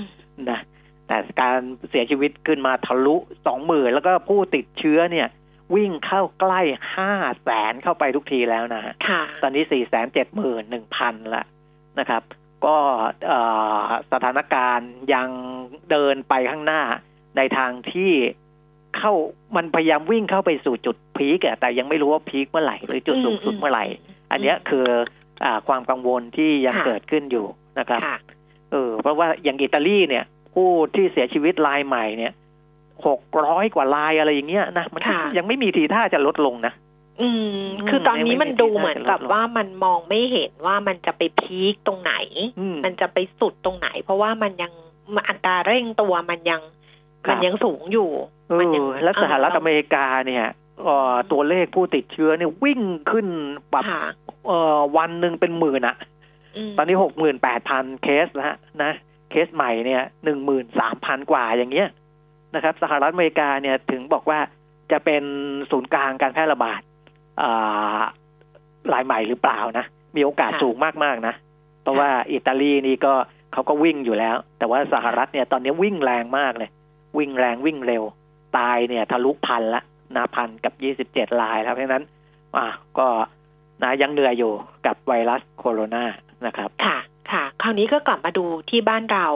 Speaker 2: นะแต่การเสียชีวิตขึ้นมาทะลุสองหมื่นแล้วก็ผู้ติดเชื้อเนี่ย วิ่งเข้าใกล้ห้าแสนเข้าไปทุกทีแล้วนะฮะ
Speaker 1: ค่ะ
Speaker 2: ตอนนี้สี่แสนเจ็ดหมื่นหนึ่งพันละนะครับ ก็เอ่อสถานการณ์ยังเดินไปข้างหน้าในทางที่เข้ามันพยายามวิ่งเข้าไปสู่จุดพีกอะแต่ยังไม่รู้ว่าพีคเมื่อไหร่ หรือจุดสูงสุดเมื่อไหร่ อันเนี้ยคืออ่าความกังวลที่ยัง
Speaker 1: ค่ะ
Speaker 2: เกิดขึ้นอยู่นะครับ
Speaker 1: ค่ะ
Speaker 2: เออเพราะว่าอย่างอิตาลีเนี่ย ผู้ที่เสียชีวิตรายใหม่เนี่ย หกร้อยกว่ารายอะไรอย่างเงี้ยนะมัน
Speaker 1: ค่ะ
Speaker 2: ยังไม่มีทีท่าจะลดลงนะ
Speaker 1: อืม คือตอนนี้มันดูเหมือนกับ
Speaker 2: ไม่มีทีท่าจะลดลง
Speaker 1: ว่ามันมองไม่เห็นว่ามันจะไปพีคตรงไหน
Speaker 2: อืม
Speaker 1: มันจะไปสุดตรงไหน เพราะว่ามันยังอัตราเร่งตัวมันยัง
Speaker 2: ครับ
Speaker 1: มันยังสูงอยู่
Speaker 2: เอ
Speaker 1: มันยัง
Speaker 2: อแล้วสหรัฐ
Speaker 1: เออ
Speaker 2: อเมริกาเนี่ยเอ่อตัวเลขผู้ติดเชื้อเนี่ยวิ่งขึ้นแบบ
Speaker 1: ค่ะ
Speaker 2: เอ่อวันหนึ่งเป็นหมื่นอะ
Speaker 1: ม
Speaker 2: ตอนนี้หกหมื่นแปดพันเคสแล้วนะ เคสใหม่เนี่ยหนึ่งหมื่นสามพันกว่าอย่างเงี้ย นะครับสหรัฐอเมริกาเนี่ยถึงบอกว่าจะเป็นศูนย์กลางการแพร่ระบาดอ่ารายใหม่หรือเปล่านะมีโอกาส
Speaker 1: ค่ะ
Speaker 2: สูงมากๆนะ เพราะว่าอิตาลีนี่ก็เขาก็วิ่งอยู่แล้ว แต่ว่าสหรัฐเนี่ยตอนนี้วิ่งแรงมากเลย วิ่งแรงวิ่งเร็ว ตายเนี่ยทะลุพันละนะพันกับยี่สิบเจ็ดรายแล้วเพราะฉะนั้นอะก็นะยังเหนื่อยอยู่กับไวรัสโคโรนานะครับ
Speaker 1: ค่ะ ค่ะคราวนี้ก็กลับมาดูที่บ้านเรา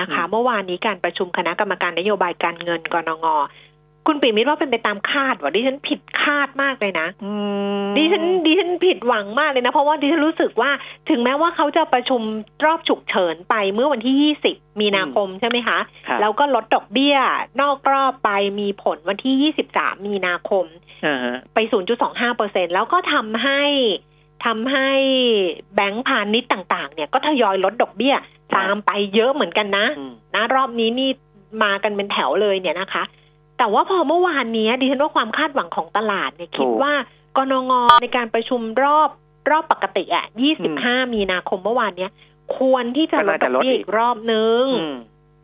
Speaker 1: นะคะ
Speaker 2: อืม
Speaker 1: เมื่อวานนี้การประชุมคณะกรรมการนโยบายการเงินกนงคุณปิ่มมิตรว่าเป็นไปตามคาดว่าดิฉันผิดคาดมากเลยนะดิฉันดิฉันผิดหวังมากเลยนะ เพราะว่าดิฉันรู้สึกว่าถึงแม้ว่าเขาจะประชุมรอบฉุกเฉินไปเมื่อวันที่ 20 มีนาคมใช่ไหมคะ
Speaker 2: ครับ
Speaker 1: แล้วก็ลดดอกเบี้ย นอกรอบไปมีผลวันที่ 23 มีนาคม
Speaker 2: อ่าฮะ
Speaker 1: ไป 0.25เปอร์เซ็นแล้วก็ทำให้ ทำให้แบงก์พาณิชย์ต่างๆ เนี่ยก็ทยอยลดดอกเบี้ย ตามไปเยอะเหมือนกันนะ
Speaker 2: อืม
Speaker 1: นะรอบนี้นี่มากันเป็นแถวเลยเนี่ยนะคะ แต่ว่าพอเมื่อวานนี้ดิฉันว่าความคาดหวังของตลาดเนี่ยคิดว่ากนงในการประชุมรอบรอบปกติอะ 25 มีนาคมเมื่อวานเนี้ย ควรที่จะลดดอกเบี้ยอีกรอบนึง
Speaker 2: อืม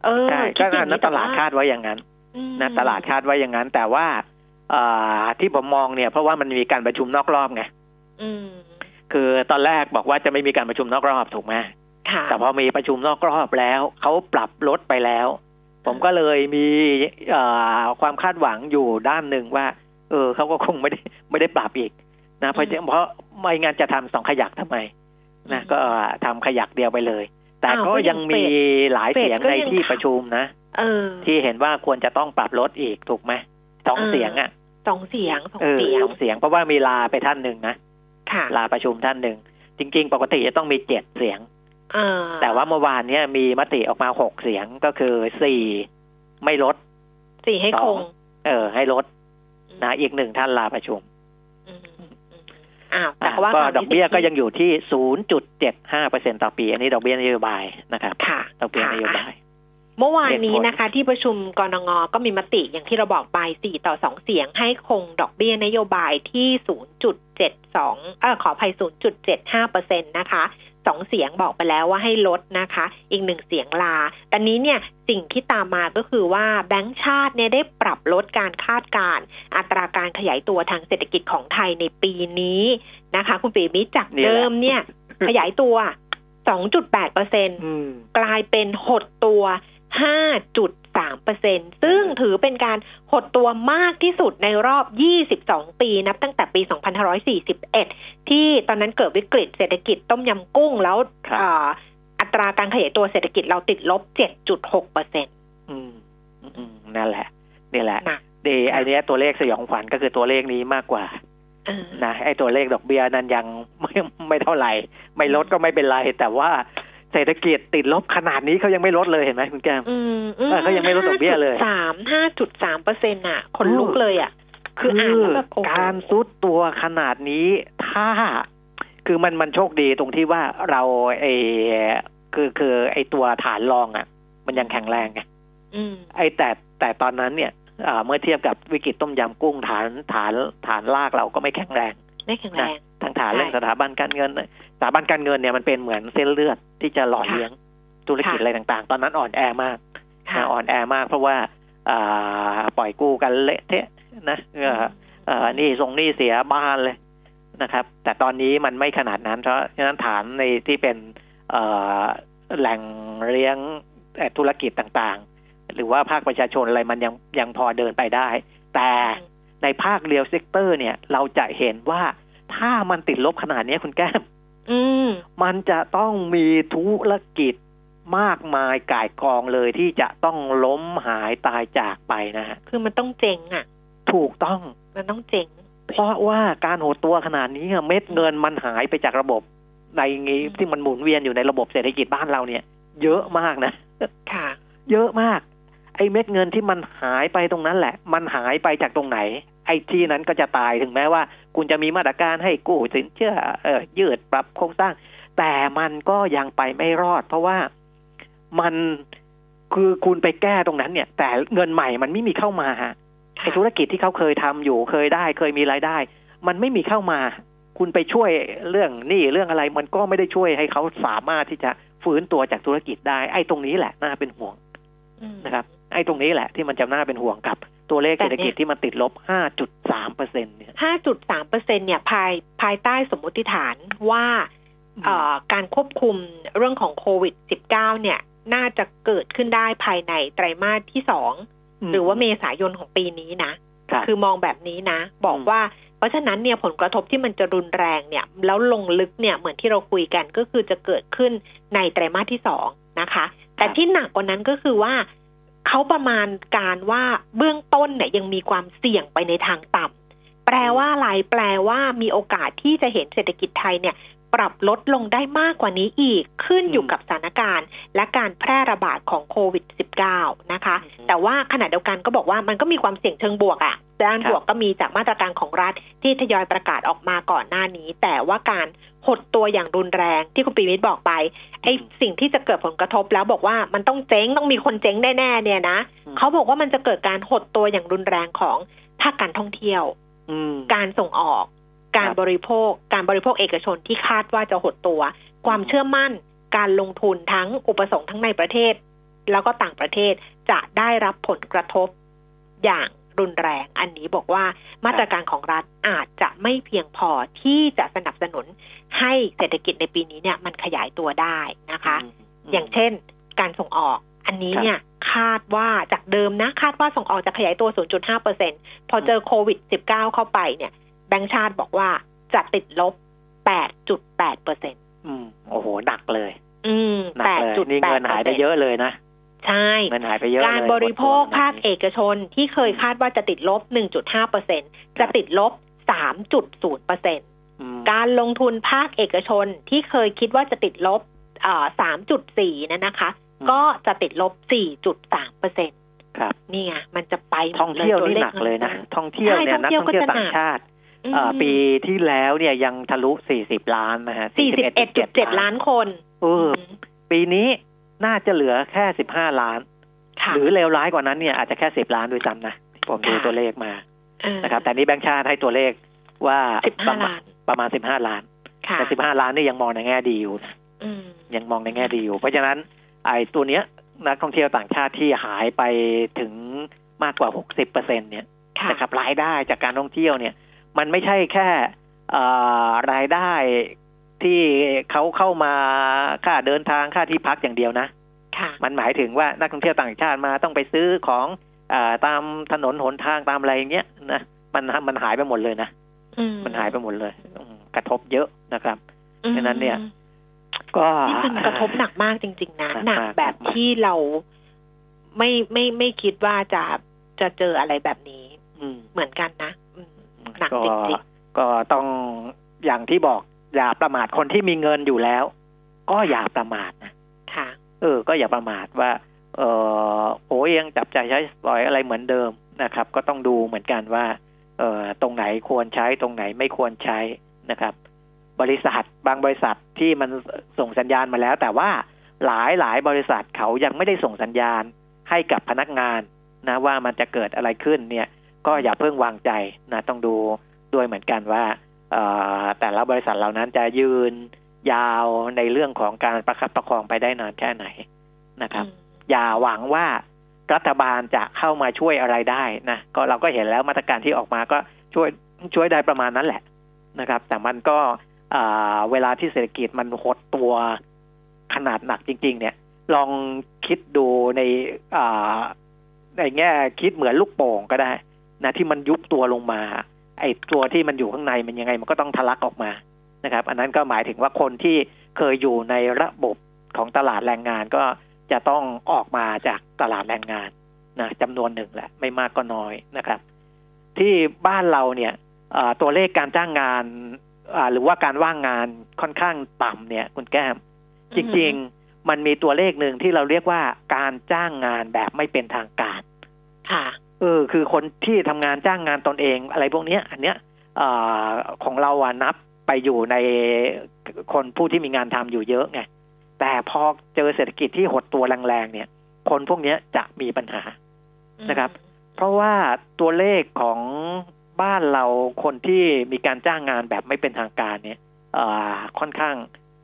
Speaker 1: เออ
Speaker 2: ใช่
Speaker 1: คิ
Speaker 2: ก็
Speaker 1: ดอย่
Speaker 2: อั
Speaker 1: ง
Speaker 2: นนั้นตลาดคาดไว้อย่างนั้น
Speaker 1: อืม
Speaker 2: นะตลาดคาดว่าอย่างนั้น แต่ว่าเอ่อที่ผมมองเนี่ย เพราะว่ามันมีการประชุมนอกรอบไง
Speaker 1: อืม
Speaker 2: คือตอนแรกบอกว่าจะไม่มีการประชุมนอกรอบถูกไหม
Speaker 1: ค่ะ
Speaker 2: แต่พอมีประชุมนอกรอบแล้วเขาปรับลดไปแล้ว ผมก็เลยมีเอ่อความคาดหวังอยู่ด้านหนึ่งว่า เออเขาก็คงไม่ได้ไม่ได้ปรับอีกนะเพราะ
Speaker 1: อืม
Speaker 2: เพราะไม่งั้นจะทำสองขยักทำไมนะ
Speaker 1: อืม
Speaker 2: ก็ทำขยักเดียวไปเลย แต่
Speaker 1: อ้าว
Speaker 2: ก็
Speaker 1: ก็ยั
Speaker 2: ยัง
Speaker 1: ง
Speaker 2: มีหลาย
Speaker 1: เฟด
Speaker 2: เสียง
Speaker 1: ก็
Speaker 2: ใน
Speaker 1: ยัง
Speaker 2: ที่
Speaker 1: ทำ
Speaker 2: ประชุมนะ
Speaker 1: เออ
Speaker 2: ที่เห็นว่าควรจะต้องปรับลดอีกถูกไหมสอง
Speaker 1: อ่า
Speaker 2: เสียงอะ
Speaker 1: สองเสียงสอง
Speaker 2: เออ
Speaker 1: เสียง
Speaker 2: สองเสียงเพราะว่ามีลาไปท่านหนึ่งนะ
Speaker 1: ค่ะ
Speaker 2: ลาประชุมท่านหนึ่ง จริง ๆ ปกติจะต้องมีเจ็ดเสียง
Speaker 1: เออ
Speaker 2: แต่ว่าเมื่อวานเนี้ยมีมติออกมาหกเสียงก็คือสี่ไม่ลด
Speaker 1: สี่ให้
Speaker 2: ส
Speaker 1: ค
Speaker 2: อง
Speaker 1: ง
Speaker 2: เออ ให้ลดนะอีกหนึ่งท่านลาประชุม
Speaker 1: อืมอืมอ้าวแต่
Speaker 2: อะ
Speaker 1: ว่า
Speaker 2: ก็
Speaker 1: ตาม
Speaker 2: ดอกเบี้ย
Speaker 1: ที่
Speaker 2: ก็ยังอยู่ที่ศูนย์จุดเจ็ดห้าเปอร์เซ็นต่อปี อันนี้ดอกเบี้ยนโยบายนะครับ
Speaker 1: ค่ะ
Speaker 2: ดอกเบี้ย
Speaker 1: ค่ะ
Speaker 2: นโยบาย
Speaker 1: เมื่อวานนี้
Speaker 2: เหตุผล
Speaker 1: นะคะ ที่ประชุมกรงงก็มีมติอย่างที่เราบอกไปสี่ต่อสองเสียงให้คงดอกเบี้ยนโยบายที่ศูนย์จุดเจ็ดสองเออขออภัยศูนย์จุดเจ็ดห้าเปอร์เซ็นตนะคะสองเสียงบอกไปแล้วว่าให้ลดนะคะ อีกหนึ่งเสียงลาตอนนี้เนี่ยสิ่งที่ตามมาก็คือว่าแบงก์ชาติเนี่ยได้ปรับลดการคาดการณ์อัตราการขยายตัวทางเศรษฐกิจของไทยในปีนี้นะคะ คุณปีมิตรจาก
Speaker 2: นี่แหละ
Speaker 1: เดิมเนี่ย ขยายตัว 2.8เปอร์เซ็น
Speaker 2: อืม
Speaker 1: กลายเป็นหดตัว 5.3เปอร์เซ็นซึ่งถือเป็นการหดตัวมากที่สุดในรอบ 22 ปี นับตั้งแต่ปี 2541 ที่ตอนนั้นเกิดวิกฤตเศรษฐกิจต้มยำกุ้งแล้ว
Speaker 2: ครับ
Speaker 1: เอ่ออัตราการขยายตัวเศรษฐกิจเราติดลบ 7.6เปอร์เซ็นต์
Speaker 2: อืมอืมนั่นแหละ นี่แหละ
Speaker 1: นะ
Speaker 2: ดีไอเนี้ยตัวเลขสยองขวัญก็คือตัวเลขนี้มากกว่า
Speaker 1: เออ
Speaker 2: นะไอตัวเลขดอกเบี้ยนั้นยังไม่ไม่เท่าไหร่ ไม่ลดก็ไม่เป็นไร แต่ว่า เศรษฐกิจติดลบขนาดนี้เขายังไม่ลดเลยเห็นไหมคุณแก้ม
Speaker 1: อืม
Speaker 2: เออเขายังไม่ลดดอกเบี้ยเลย
Speaker 1: สามห้าจุดสามเปอร์เซ็นต์อะ คนลุกเลยอะ คืออ่านแล้วแบบโอ้โห
Speaker 2: การซุดตัวขนาดนี้ถ้า คือมันมันโชคดีตรงที่ว่าเราไอคือคือไอตัวฐานรองอะ มันยังแข็งแรงไง
Speaker 1: อืม
Speaker 2: ไอแต่แต่ตอนนั้นเนี่ยอ่าเมื่อเทียบกับวิกฤตต้มยำกุ้งฐานฐานฐานลากเราก็ไม่แข็งแรง
Speaker 1: ไม่แข็งแรง
Speaker 2: ทางฐาน
Speaker 1: ใช่
Speaker 2: เรื่องสถาบันการเงิน สถาบันการเงินเนี่ยมันเป็นเหมือนเส้นเลือดที่จะหล่อ
Speaker 1: ค่ะ
Speaker 2: เลี้ยงธุรกิจ
Speaker 1: ค่ะ
Speaker 2: อะไรต่างๆ ตอนนั้นอ่อนแอมาก
Speaker 1: ค่ะ
Speaker 2: นะอ่อนแอมากเพราะว่าอ่าปล่อยกู้กันเละเทะนะเอ่อเอ่อนี่ส่งหนี่เสียบ้านเลยนะครับ แต่ตอนนี้มันไม่ขนาดนั้น เพราะฉะนั้นฐานในที่เป็นเอ่อแหล่งเลี้ยงเอ่อธุรกิจต่างๆ หรือว่าภาคประชาชนอะไรมันยังยังพอเดินไปได้ แต่ ในภาค real sector เนี่ย เราจะเห็นว่าถ้ามันติดลบขนาดนี้คุณแก้ม
Speaker 1: อืม
Speaker 2: มันจะต้องมีธุรกิจมากมายก่ายกองเลยที่จะต้องล้มหายตายจากไปนะฮะ
Speaker 1: คือมันต้องเจ๋งอะ
Speaker 2: ถูกต้อง
Speaker 1: มันต้องเจ๋ง
Speaker 2: เพราะว่าการหดตัวขนาดนี้อะเม็ดเงินมันหายไปจากระบบ ในงี้
Speaker 1: อืม
Speaker 2: ที่มันหมุนเวียนอยู่ในระบบเศรษฐกิจบ้านเราเนี่ย เยอะมากนะ
Speaker 1: ค่ะ
Speaker 2: เยอะมาก ไอ้เม็ดเงินที่มันหายไปตรงนั้นแหละ มันหายไปจากตรงไหน ไอ้ที่นั้นก็จะตายถึงแม้ว่า คุณจะมีมาตรการให้กู้สินเชื่อเออยืดปรับโครงสร้าง แต่มันก็ยังไปไม่รอด เพราะว่ามันคือคุณไปแก้ตรงนั้นเนี่ย แต่เงินใหม่มันไม่มีเข้ามาฮะไอ้ธุรกิจที่เขาเคยทำอยู่เคยได้ เคยมีรายได้ มันไม่มีเข้ามา คุณไปช่วยเรื่องนี่เรื่องอะไร มันก็ไม่ได้ช่วยให้เขาสามารถที่จะฟื้นตัวจากธุรกิจได้ ไอ้ตรงนี้แหละน่าเป็นห่วงนะครับ ไอ้ตรงนี้แหละที่มันจะน่าเป็นห่วงกับ ตัวเลข
Speaker 1: แต่
Speaker 2: เศรษฐ
Speaker 1: เนี่ย
Speaker 2: กิจที่มันติดลบ 5.3เปอร์เซ็นเนี่ย
Speaker 1: ห้าจุดสามเปอร์เซ็นเนี่ยภายภายใต้สมมติฐานว่าเอ่อการควบคุมเรื่องของโควิด -19 เนี่ย น่าจะเกิดขึ้นได้ภายในไตรมาสที่สองหรือว่าเมษายนของปีนี้นะ
Speaker 2: ครับ
Speaker 1: คือมองแบบนี้นะ บอก
Speaker 2: อืม
Speaker 1: ว่า เพราะฉะนั้นเนี่ยผลกระทบที่มันจะรุนแรงเนี่ย แล้วลงลึกเนี่ยเหมือนที่เราคุยกันก็คือจะเกิดขึ้นในไตรมาสที่สองนะคะ แต่ที่หนักกว่านั้นก็คือว่า เขาประมาณการว่าเบื้องต้นเนี่ยยังมีความเสี่ยงไปในทางต่ำแปลว่าอะไรแปลว่ามีโอกาสที่จะเห็นเศรษฐกิจไทยเนี่ย ปรับลดลงได้มากกว่านี้อีกขึ้นอยู่กับสถานการณ์ และการแพร่ระบาดของโควิด -19 นะคะ
Speaker 2: อืม
Speaker 1: แต่ว่าขณะเดียวกันก็บอกว่ามันก็มีความเสี่ยงเชิงบวกอะด้าน
Speaker 2: ครับ
Speaker 1: บวกก็มีจากมาตรการของรัฐที่ทยอยประกาศออกมาก่อนหน้านี้ แต่ว่าการ หดตัวอย่างรุนแรงที่คุณปีมิตรบอกไปไอ้สิ่งที่จะเกิดผลกระทบแล้วบอกว่ามันต้องเจ๊งต้องมีคนเจ๊งแน่ๆเนี่ยนะ
Speaker 2: อืม
Speaker 1: เขาบอกว่ามันจะเกิดการหดตัวอย่างรุนแรงของภาคการท่องเที่ยว
Speaker 2: อืม
Speaker 1: การส่งออก การ
Speaker 2: ครับ
Speaker 1: บริโภค การบริโภคเอกชนที่คาดว่าจะหดตัว ความเชื่อมั่น การลงทุนทั้งอุปสงค์ทั้งในประเทศ แล้วก็ต่างประเทศจะได้รับผลกระทบอย่าง รุนแรง อันนี้บอกว่ามาตรการของรัฐอาจจะไม่เพียงพอที่จะสนับสนุนให้เศรษฐกิจในปีนี้เนี่ยมันขยายตัวได้นะคะ อย่างเช่น การส่งออกอันนี้เนี่ยคาดว่าจากเดิมนะ คาดว่าส่งออกจะขยายตัว 0.5เปอร์เซ็นพอเจอโควิด -19 เข้าไปเนี่ย แบงก์ชาติบอกว่าจะติดลบ 8.8เปอร์เซ็น
Speaker 2: อืม โอ้โห หนักเลย
Speaker 1: อืม
Speaker 2: หนักเลยนี่เงินหายไปเยอะเลยนะ
Speaker 1: ใช่
Speaker 2: เงินหายไปเยอะเลย
Speaker 1: การบริโภคภาคเอกชนที่เคยคาดว่าจะติดลบ 1.5เปอร์เซ็นจะติดลบ 3.0เปอร์เซ็น
Speaker 2: อืม
Speaker 1: การลงทุนภาคเอกชนที่เคยคิดว่าจะติดลบเอ่อ3.4นั่นนะคะ ก็จะติดลบ 4.3เปอร์เซ็น
Speaker 2: ครับ
Speaker 1: นี่ไงมันจะไปหมด
Speaker 2: ท่องเที่ยว
Speaker 1: ตั
Speaker 2: นี่
Speaker 1: ข
Speaker 2: หนักเลยนะ
Speaker 1: งิ
Speaker 2: ท่องเที่ยวเนี่ย
Speaker 1: ใช่
Speaker 2: นัก
Speaker 1: ท่
Speaker 2: ท่
Speaker 1: อ
Speaker 2: องง
Speaker 1: เที่
Speaker 2: เที่
Speaker 1: ย
Speaker 2: ยวว
Speaker 1: ก็จะ
Speaker 2: ต่างชาติ
Speaker 1: อืม
Speaker 2: เอ่อปีที่แล้วเนี่ยยังทะลุ 40 ล้านนะฮะ
Speaker 1: 41.7 ล้านคน
Speaker 2: เออ
Speaker 1: ม
Speaker 2: ปีนี้ น่าจะเหลือแค่15ล้าน
Speaker 1: ค่ะ
Speaker 2: หรือเลวร้ายกว่านั้นเนี่ยอาจจะแค่10ล้านด้วยซ้ำนะผมดู
Speaker 1: ค่ะ
Speaker 2: ตัวเลขมา
Speaker 1: เออ
Speaker 2: นะครับ แต่นี่แบงค์ชาติให้ตัวเลขว่า
Speaker 1: 15
Speaker 2: ประมาณ
Speaker 1: ล้าน
Speaker 2: ประมาณ15ล้าน
Speaker 1: ค่ะ
Speaker 2: แต่15ล้านนี่ยังมองในแง่ดีอยู่นะ
Speaker 1: อืม
Speaker 2: ยังมองในแง่ดีอยู่ เพราะฉะนั้นไอ้ตัวเนี้ยนักท่องเที่ยวต่างชาติที่หายไปถึงมากกว่า60เปอร์เซ็นเนี่ย
Speaker 1: ค่ะ
Speaker 2: นะครับรายได้จากการท่องเที่ยวเนี่ย มันไม่ใช่แค่เอ่อรายได้ ที่เขาเข้ามาค่าเดินทางค่าที่พักอย่างเดียวนะ
Speaker 1: ค่ะ
Speaker 2: มันหมายถึงว่านักท่องเที่ยวต่างชาติมาต้องไปซื้อของเออตามถนนหนทางตามอะไรอย่างเงี้ยนะมันมันหายไปหมดเลยนะ
Speaker 1: อื
Speaker 2: มันหายไปหมดเลยอืมกระทบเยอะนะครับ
Speaker 1: อืม
Speaker 2: ฉะนั้นเนี่ย ก็
Speaker 1: นี่คือกระทบหนักมากจริง ๆ นะ
Speaker 2: ห
Speaker 1: ห
Speaker 2: นั
Speaker 1: นั
Speaker 2: ก
Speaker 1: ก
Speaker 2: มาก
Speaker 1: แบบที่เราไม่ไม่ไม่คิดว่าจะจะเจออะไรแบบนี้
Speaker 2: อืม
Speaker 1: เหมือนกันนะอืมหนัก
Speaker 2: ก็
Speaker 1: จริง
Speaker 2: ก็ต้องอย่างที่บอก อย่าประมาทคนที่มีเงินอยู่แล้ว ก็อย่าประมาทนะ
Speaker 1: ค่ะ
Speaker 2: เออ ก็อย่าประมาทว่า เออโอ้ยังจับใจายใช้สอยอะไรเหมือนเดิมนะครับ ก็ต้องดูเหมือนกันว่า เออตรงไหนควรใช้ตรงไหนไม่ควรใช้นะครับ บริษัทบางบริษัทที่มันส่งสัญญาณมาแล้ว แต่ว่าหลายหลายบริษัทเขายังไม่ได้ส่งสัญญาณให้กับพนักงานนะว่ามันจะเกิดอะไรขึ้นเนี่ย ก็อย่าเพิ่งวางใจนะต้องดูด้วยเหมือนกันว่าเอ่อ แต่ละบริษัทเหล่านั้นจะยืนยาวในเรื่องของการประคับประคองไปได้นานแค่ไหนนะครับ อย่าหวังว่ารัฐบาลจะเข้ามาช่วยอะไรได้นะก็เราก็เห็นแล้วมาตรการที่ออกมาก็ช่วยช่วยได้ประมาณนั้นแหละนะครับ แต่มันก็อ่าเวลาที่เศรษฐกิจมันหดตัวขนาดหนักจริง ๆ เนี่ย ลองคิดดูในอ่าในแง่คิดเหมือนลูกโป่งก็ได้ นะที่มันยุบตัวลงมา ไอ้ตัวที่มันอยู่ข้างในมันยังไงมันก็ต้องทะลักออกมานะครับ อันนั้นก็หมายถึงว่าคนที่เคยอยู่ในระบบของตลาดแรงงานก็จะต้องออกมาจากตลาดแรงงานนะจำนวนหนึ่งแหละไม่มากก็น้อยนะครับ ที่บ้านเราเนี่ยเอ่อตัวเลขการจ้างงานอ่าหรือว่าการว่างงานค่อนข้างต่ำเนี่ย คุณแก้ม จริง ๆ มันมีตัวเลขหนึ่งที่เราเรียกว่าการจ้างงานแบบไม่เป็นทางการ
Speaker 1: ค่ะ
Speaker 2: เออคือคนที่ทำงานจ้างงานตนเอง อะไรพวกเนี้ย อันเนี้ยเอ่อของเราอะนับไปอยู่ในคนผู้ที่มีงานทำอยู่เยอะไงแต่พอเจอเศรษฐกิจที่หดตัวแรงๆเนี่ย คนพวกเนี้ยจะมีปัญหานะครับ เพราะว่าตัวเลขของบ้านเราคนที่มีการจ้างงานแบบไม่เป็นทางการเนี่ยเอ่อค่อนข้าง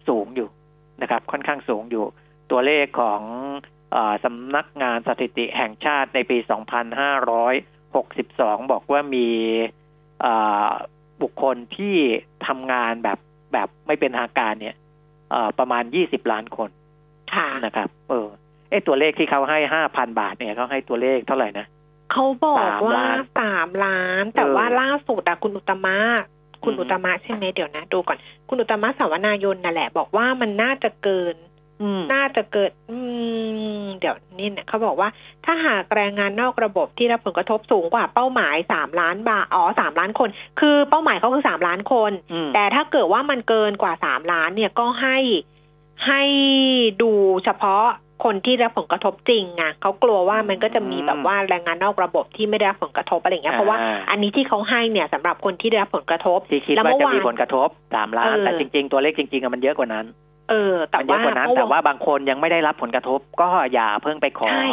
Speaker 2: สูงอยู่นะครับ ค่อนข้างสูงอยู่ ตัวเลขของเออ สำนักงานสถิติแห่งชาติในปี 2562 บอกว่ามีเอ่อบุคคลที่ทำงานแบบแบบไม่เป็นทางการเนี่ยเอ่อประมาณ 20 ล้านคน
Speaker 1: ค่ะ
Speaker 2: นะครับ เออเอะตัวเลขที่เขาให้5,000บาทเนี่ยเขาให้ตัวเลขเท่าไหร่นะ
Speaker 1: เขาบอก
Speaker 2: สาม
Speaker 1: ว่า
Speaker 2: ล้าน
Speaker 1: สามล้าน แต่
Speaker 2: เออ
Speaker 1: ว่าล่าสุดอะคุณอุตตมะคุณ
Speaker 2: อืม
Speaker 1: อุตตมะใช่ไหมเดี๋ยวนะ ดูก่อน คุณอุตตมะสาวนายนนั่นแหละ บอกว่ามันน่าจะเกิน
Speaker 2: อืม
Speaker 1: น่าจะเกิด อืม เดี๋ยวนี่เนี่ยเขาบอกว่า ถ้าหากแรงงานนอกระบบที่รับผลกระทบสูงกว่าเป้าหมายสามล้านบาทอ๋อสามล้านคน คือเป้าหมายเขาคือสามล้านคน
Speaker 2: อืม
Speaker 1: แต่ถ้าเกิดว่ามันเกินกว่าสามล้านเนี่ยก็ให้ให้ดูเฉพาะคนที่ได้รับผลกระทบจริงไงเขากลัวว่ามันก็จะมีแบบว่าแรงงานนอกระบบที่ไม่ได้รับผลกระทบอะไรอย่างเงี้ยเพราะว่า
Speaker 2: อ่า
Speaker 1: อันนี้ที่เขาให้เนี่ยสำหรับคนที่ได้รับผลกระทบ
Speaker 2: ที่คิด
Speaker 1: แล้ว
Speaker 2: ว่า
Speaker 1: เมื่อ
Speaker 2: จะ
Speaker 1: วาน
Speaker 2: มีผลกระทบสามล้าน
Speaker 1: เออ
Speaker 2: แต่จริง ๆ ตัวเลขจริงๆอะมันเยอะกว่านั้น
Speaker 1: เออ แต่
Speaker 2: มันเย
Speaker 1: ว่า
Speaker 2: อะกว่านั้น
Speaker 1: เมื่อ
Speaker 2: แต่ว่าบางคนยังไม่ได้รับผลกระทบ ก็อย่าเพิ่งไปขอ
Speaker 1: ใช่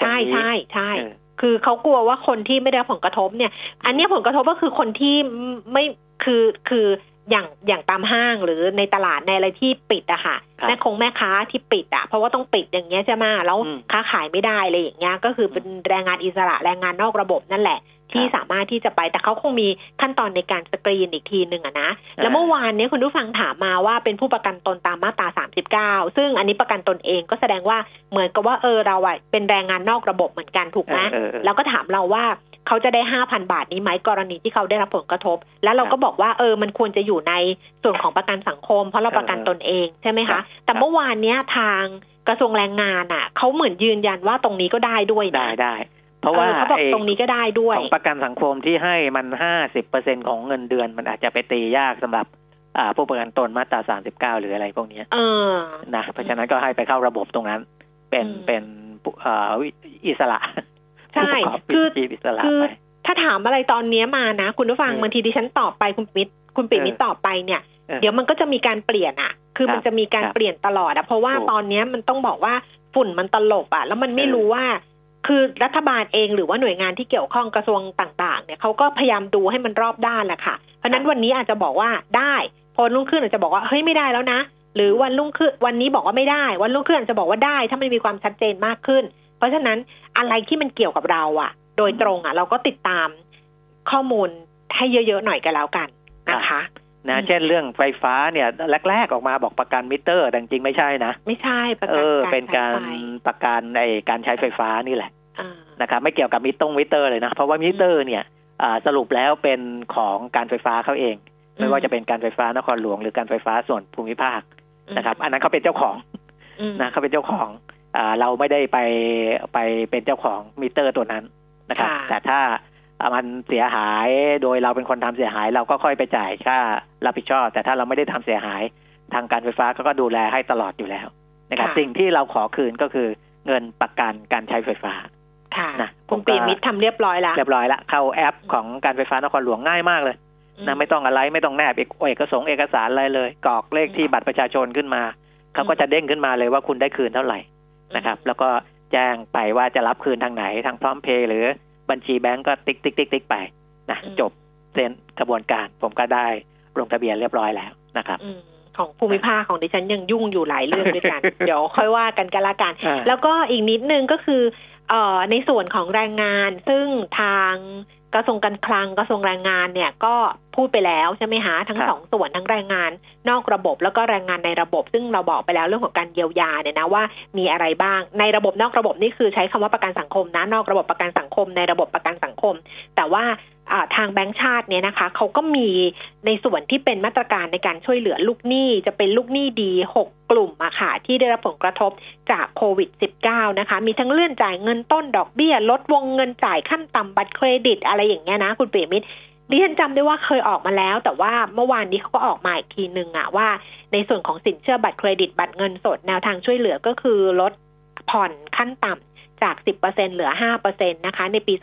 Speaker 1: ใช่
Speaker 2: คนนี้
Speaker 1: ใช่ใช่
Speaker 2: เออ
Speaker 1: คือเขากลัวว่าคนที่ไม่ได้รับผลกระทบเนี่ย อันเนี้ยผลกระทบก็คือคนที่ไม่คือคืออย่างอย่างตามห้างหรือในตลาดในอะไรที่ปิดอะค่ะ
Speaker 2: ครับ
Speaker 1: แม่คงแม่ค้าที่ปิดอะเพราะว่าต้องปิดอย่างเงี้ยใช่ไหมแล้ว
Speaker 2: อืม
Speaker 1: ค้าขายไม่ได้อะไรอย่างเงี้ยก็คือเป็นแรงงานอิสระแรงงานนอกระบบนั่นแหละ ที่
Speaker 2: ครับ
Speaker 1: สามารถที่จะไปแต่เขาคงมีขั้นตอนในการสกรีนอีกทีหนึ่งอะนะ แล้วเมื่อวานเนี้ยคุณผู้ฟังถามมาว่าเป็นผู้ประกันตนตามมาตรา 39 ซึ่งอันนี้ประกันตนเองก็แสดงว่าเหมือนกับว่าเออเราอะเป็นแรงงานนอกระบบเหมือนกันถูกไหม
Speaker 2: เออเออเออ
Speaker 1: แล้วก็ถามเราว่าเขาจะได้5,000บาทนี้ไหมกรณีที่เขาได้รับผลกระทบ แล้วเราก็บอกว่าเออมันควรจะอยู่ในส่วนของประกันสังคม เพราะเราประกันตนเองใช่ไหม
Speaker 2: ครั
Speaker 1: คะ
Speaker 2: บ
Speaker 1: แต่เมื่อวานเนี้ยทางกระทรวงแรงงานอะเขาเหมือนยืนยันว่าตรงนี้ก็ได้ด้วยนะ
Speaker 2: ได้ได้ เพราะว่า
Speaker 1: ออเขาบอก
Speaker 2: ไอ้
Speaker 1: ตรงนี้ก็ได้ด้วย
Speaker 2: ของประกันสังคมที่ให้มันห้าสิบเปอร์เซ็นของเงินเดือน มันอาจจะไปตียากสำหรับ อ่าผู้ประกันตนมาตราสามสิบเก้าหรืออะไรพวกเนี้ย
Speaker 1: เออ
Speaker 2: นะเพราะฉะนั้นก็ให้ไปเข้าระบบตรงนั้น เป็น
Speaker 1: อืม
Speaker 2: เป็นผู้อ่าวิอิสระ
Speaker 1: ใช่
Speaker 2: ผู้ประกอบ
Speaker 1: คือ
Speaker 2: วิชาชีพอิสระ
Speaker 1: คือ
Speaker 2: ไป
Speaker 1: ถ้าถามอะไรตอนเนี้ยมานะ คุณผู้ฟัง
Speaker 2: เออ
Speaker 1: บางทีดิฉันตอบไปคุณปิมิตคุณปิมิต
Speaker 2: เออ
Speaker 1: ตอบไปเนี่ย
Speaker 2: เออ
Speaker 1: เดี๋ยวมันก็จะมีการเปลี่ยนอะ คือ
Speaker 2: ครับ
Speaker 1: มันจะมีการ
Speaker 2: ครับ
Speaker 1: เปลี่ยนตลอดอะเพราะว่า
Speaker 2: ถูก
Speaker 1: ตอนเนี้ยมันต้องบอกว่าฝุ่นมันตลบอะแล้วมันไม่
Speaker 2: เออ
Speaker 1: รู้ว่า คือรัฐบาลเองหรือว่าหน่วยงานที่เกี่ยวข้องกระทรวงต่างๆเนี่ยเขาก็พยายามดูให้มันรอบด้านแหละค่ะ เพราะนั้นวันนี้อาจจะบอกว่าได้พอรุ่งขึ้นอาจจะบอกว่าเฮ้ยไม่ได้แล้วนะ หรือวันรุ่งขึ้นวันนี้บอกว่าไม่ได้ วันรุ่งขึ้นอาจจะบอกว่าได้ ถ้ามันมีความชัดเจนมากขึ้น เพราะฉะนั้นอะไรที่มันเกี่ยวกับเราอะโดยตรงอะเราก็ติดตามข้อมูลให้เยอะๆหน่อยกันแล้วกันนะคะ
Speaker 2: นะ
Speaker 1: อืม
Speaker 2: เช่นเรื่องไฟฟ้าเนี่ยแรกๆออกมาบอกประกันมิเตอร์แต่จริงๆไม่ใช่นะ
Speaker 1: ไม่ใช่ประ
Speaker 2: เอ
Speaker 1: กัน
Speaker 2: อ
Speaker 1: การ
Speaker 2: เป็นการ
Speaker 1: ใช้ไฟ
Speaker 2: ประกันไอการใช้ไฟฟ้านี่แหละ
Speaker 1: อ่า
Speaker 2: นะครับไม่เกี่ยวกับมิตรงมิเตอร์เลยนะ เพราะว่ามิเตอร์เนี่ยอ่าสรุปแล้วเป็นของการไฟฟ้าเขาเอง ไม่ว่าจะเป็นการไฟฟ้านครหลวงหรือการไฟฟ้าส่วนภูมิภาคนะครับ อันนั้นเขาเป็นเจ้าของ
Speaker 1: อืม
Speaker 2: นะเขาเป็นเจ้าของอ่าเราไม่ได้ไปไปเป็นเจ้าของมิเตอร์ตัวนั้นนะครับ
Speaker 1: ค่ะ
Speaker 2: แต่ถ้าอ่า มันเสียหายโดยเราเป็นคนทำเสียหาย เราก็ค่อยไปจ่ายค่ารับผิดชอบ แต่ถ้าเราไม่ได้ทำเสียหายทางการไฟฟ้าเขาก็ดูแลให้ตลอดอยู่แล้วนะครับ
Speaker 1: ค่ะ
Speaker 2: สิ่งที่เราขอคืนก็คือเงินประกันการใช้ไฟฟ้า
Speaker 1: ค่ะ
Speaker 2: นะ
Speaker 1: คุณ
Speaker 2: ผมก็
Speaker 1: ปีมิตรทำเรียบร้อยแล้ว
Speaker 2: เรียบร้อยละเข้าแอปของการไฟฟ้านครหลวงง่ายมากเลยนะไม่ต้องอะไรไม่ต้องแนบเอกเอกสงค์เอกสารอะไรเลยกรอกเลขที่บัตรประชาชนขึ้นมาเขาก็จะเด้งขึ้นมาเลยว่าคุณได้คืนเท่าไหร่นะครับ แล้วก็แจ้งไปว่าจะรับคืนทางไหนทางพร้อมเพย์หรือ บัญชีแบงก์ก็ติ๊กติ๊กติ๊กติ๊กไปนะ
Speaker 1: อืม
Speaker 2: จบสิ้นกระบวนการผมก็ได้ลงทะเบียนเรียบร้อยแล้วนะครับ
Speaker 1: อืมของภูมิภาคของดิฉันยังยุ่งอยู่หลายเรื่องด้วยกัน เดี๋ยวค่อยว่ากันกันละกัน
Speaker 2: อ่า
Speaker 1: แล้วก็อีกนิดนึงก็คือเอ่อในส่วนของแรงงาน ซึ่งทางกระทรวงการคลังกระทรวงแรงงานเนี่ยก็พูดไปแล้วใช่ไหมคะทั้ง
Speaker 2: ครับ
Speaker 1: สองส่วนทั้งแรงงาน นอกระบบแล้วก็แรงงานในระบบ ซึ่งเราบอกไปแล้วเรื่องของการเยียวยาเนี่ยนะว่ามีอะไรบ้างในระบบนอกระบบนี่คือใช้คำว่าประกันสังคมนะนอกระบบประกันสังคม ในระบบประกันสังคม แต่ว่าอ่าทางแบงก์ชาติเนี่ยนะคะเขาก็มีในส่วนที่เป็นมาตรการในการช่วยเหลือลูกหนี้จะเป็นลูกหนี้ดี 6 กลุ่มอะค่ะที่ได้รับผลกระทบจากโควิด -19 นะคะ มีทั้งเลื่อนจ่ายเงินต้นดอกเบี้ย ลดวงเงินจ่ายขั้นต่ำบัตรเครดิตอะไรอย่างเงี้ยนะ คุณเปียมิตร ดิฉันจำได้ว่าเคยออกมาแล้ว แต่ว่าเมื่อวานนี้เขาก็ออกมาอีกทีหนึ่งอะว่า ในส่วนของสินเชื่อบัตรเครดิตบัตรเงินสดแนวทางช่วยเหลือก็คือลดผ่อนขั้นต่ำจาก 10%เหลือ 5%นะคะ ในปี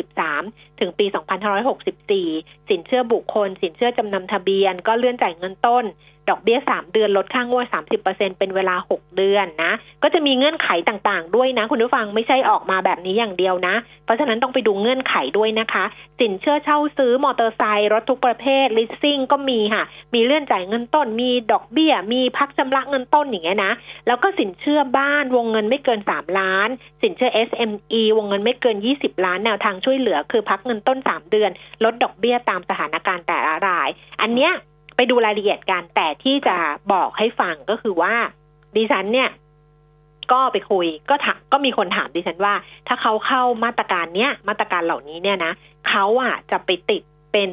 Speaker 1: 2563 ถึงปี 2564 สินเชื่อบุคคล สินเชื่อจำนำทะเบียน ก็เลื่อนจ่ายเงินต้น ดอกเบี้ย 3 เดือนลดค่างวด 30%เป็นเวลา 6 เดือนนะ ก็จะมีเงื่อนไขต่างๆ ด้วยนะ คุณผู้ฟังไม่ใช่ออกมาแบบนี้อย่างเดียวนะ เพราะฉะนั้นต้องไปดูเงื่อนไขด้วยนะคะ สินเชื่อเช่าซื้อมอเตอร์ไซค์รถทุกประเภทลิสซิ่งก็มีค่ะ มีเลื่อนจ่ายเงินต้น มีดอกเบี้ย มีพักชำระเงินต้นอย่างเงี้ยนะ แล้วก็สินเชื่อบ้านวงเงินไม่เกิน 3 ล้าน สินเชื่อ SME วงเงินไม่เกิน 20 ล้านแนวทางช่วยเหลือ คือพักเงินต้น 3 เดือน ลดดอกเบี้ยตามสถานการณ์แต่ละราย อันเนี้ยไปดูรายละเอียดกันแต่ที่จะบอกให้ฟังก็คือว่าดิฉันเนี่ยก็ไปคุยก็ถามก็มีคนถามดิฉันว่า ถ้าเขาเข้ามาตรการเนี้ยมาตรการเหล่านี้เนี่ยนะเขาอะจะไปติดเป็น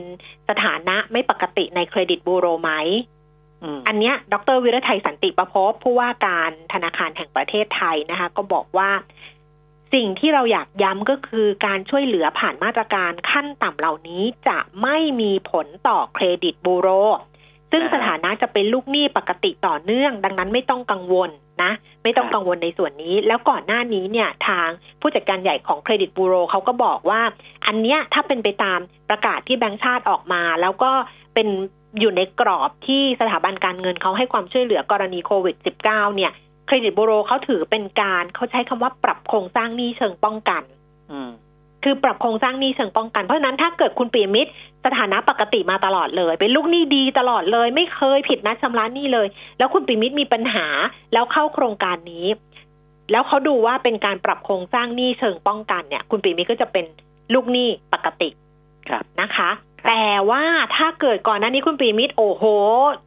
Speaker 1: สถานะไม่ปกติในเครดิตบูโรไหม
Speaker 2: อืม
Speaker 1: อันเนี้ย ดรวิรไทยสันติประพบผู้ว่าการธนาคารแห่งประเทศไทยนะคะ ก็บอกว่า สิ่งที่เราอยากย้ำก็คือการช่วยเหลือผ่านมาตรการขั้นต่ำเหล่านี้จะไม่มีผลต่อเครดิตบูโร ซึ่งสถานะจะเป็นลูกหนี้ปกติต่อเนื่อง ดังนั้นไม่ต้องกังวลนะ ไม่ต้องกังวลในส่วนนี้ แล้วก่อนหน้านี้เนี่ยทางผู้จัดการใหญ่ของเครดิตบูโรเขาก็บอกว่า อันเนี้ยถ้าเป็นไปตามประกาศที่แบงก์ชาติออกมา แล้วก็เป็นอยู่ในกรอบที่สถาบันการเงินเขาให้ความช่วยเหลือกรณีโควิด -19 เนี่ย เครดิตบูโรเขาถือเป็นการเขาใช้คำว่าปรับโครงสร้างหนี้เชิงป้องกัน
Speaker 2: อืม
Speaker 1: คือปรับโครงสร้างหนี้เชิงป้องกัน เพราะฉะนั้นถ้าเกิดคุณปีมิตรสถานะปกติมาตลอดเลย เป็นลูกหนี้ดีตลอดเลย ไม่เคยผิดนัดชำระหนี้เลย แล้วคุณปีมิตรมีปัญหาแล้วเข้าโครงการนี้ แล้วเขาดูว่าเป็นการปรับโครงสร้างหนี้เชิงป้องกันเนี่ย คุณปีมิตรก็จะเป็นลูกหนี้ปกติ
Speaker 2: ครับ
Speaker 1: นะคะ แต่ว่าถ้าเกิดก่อนหน้านี้คุณปีมิตรโอ้โห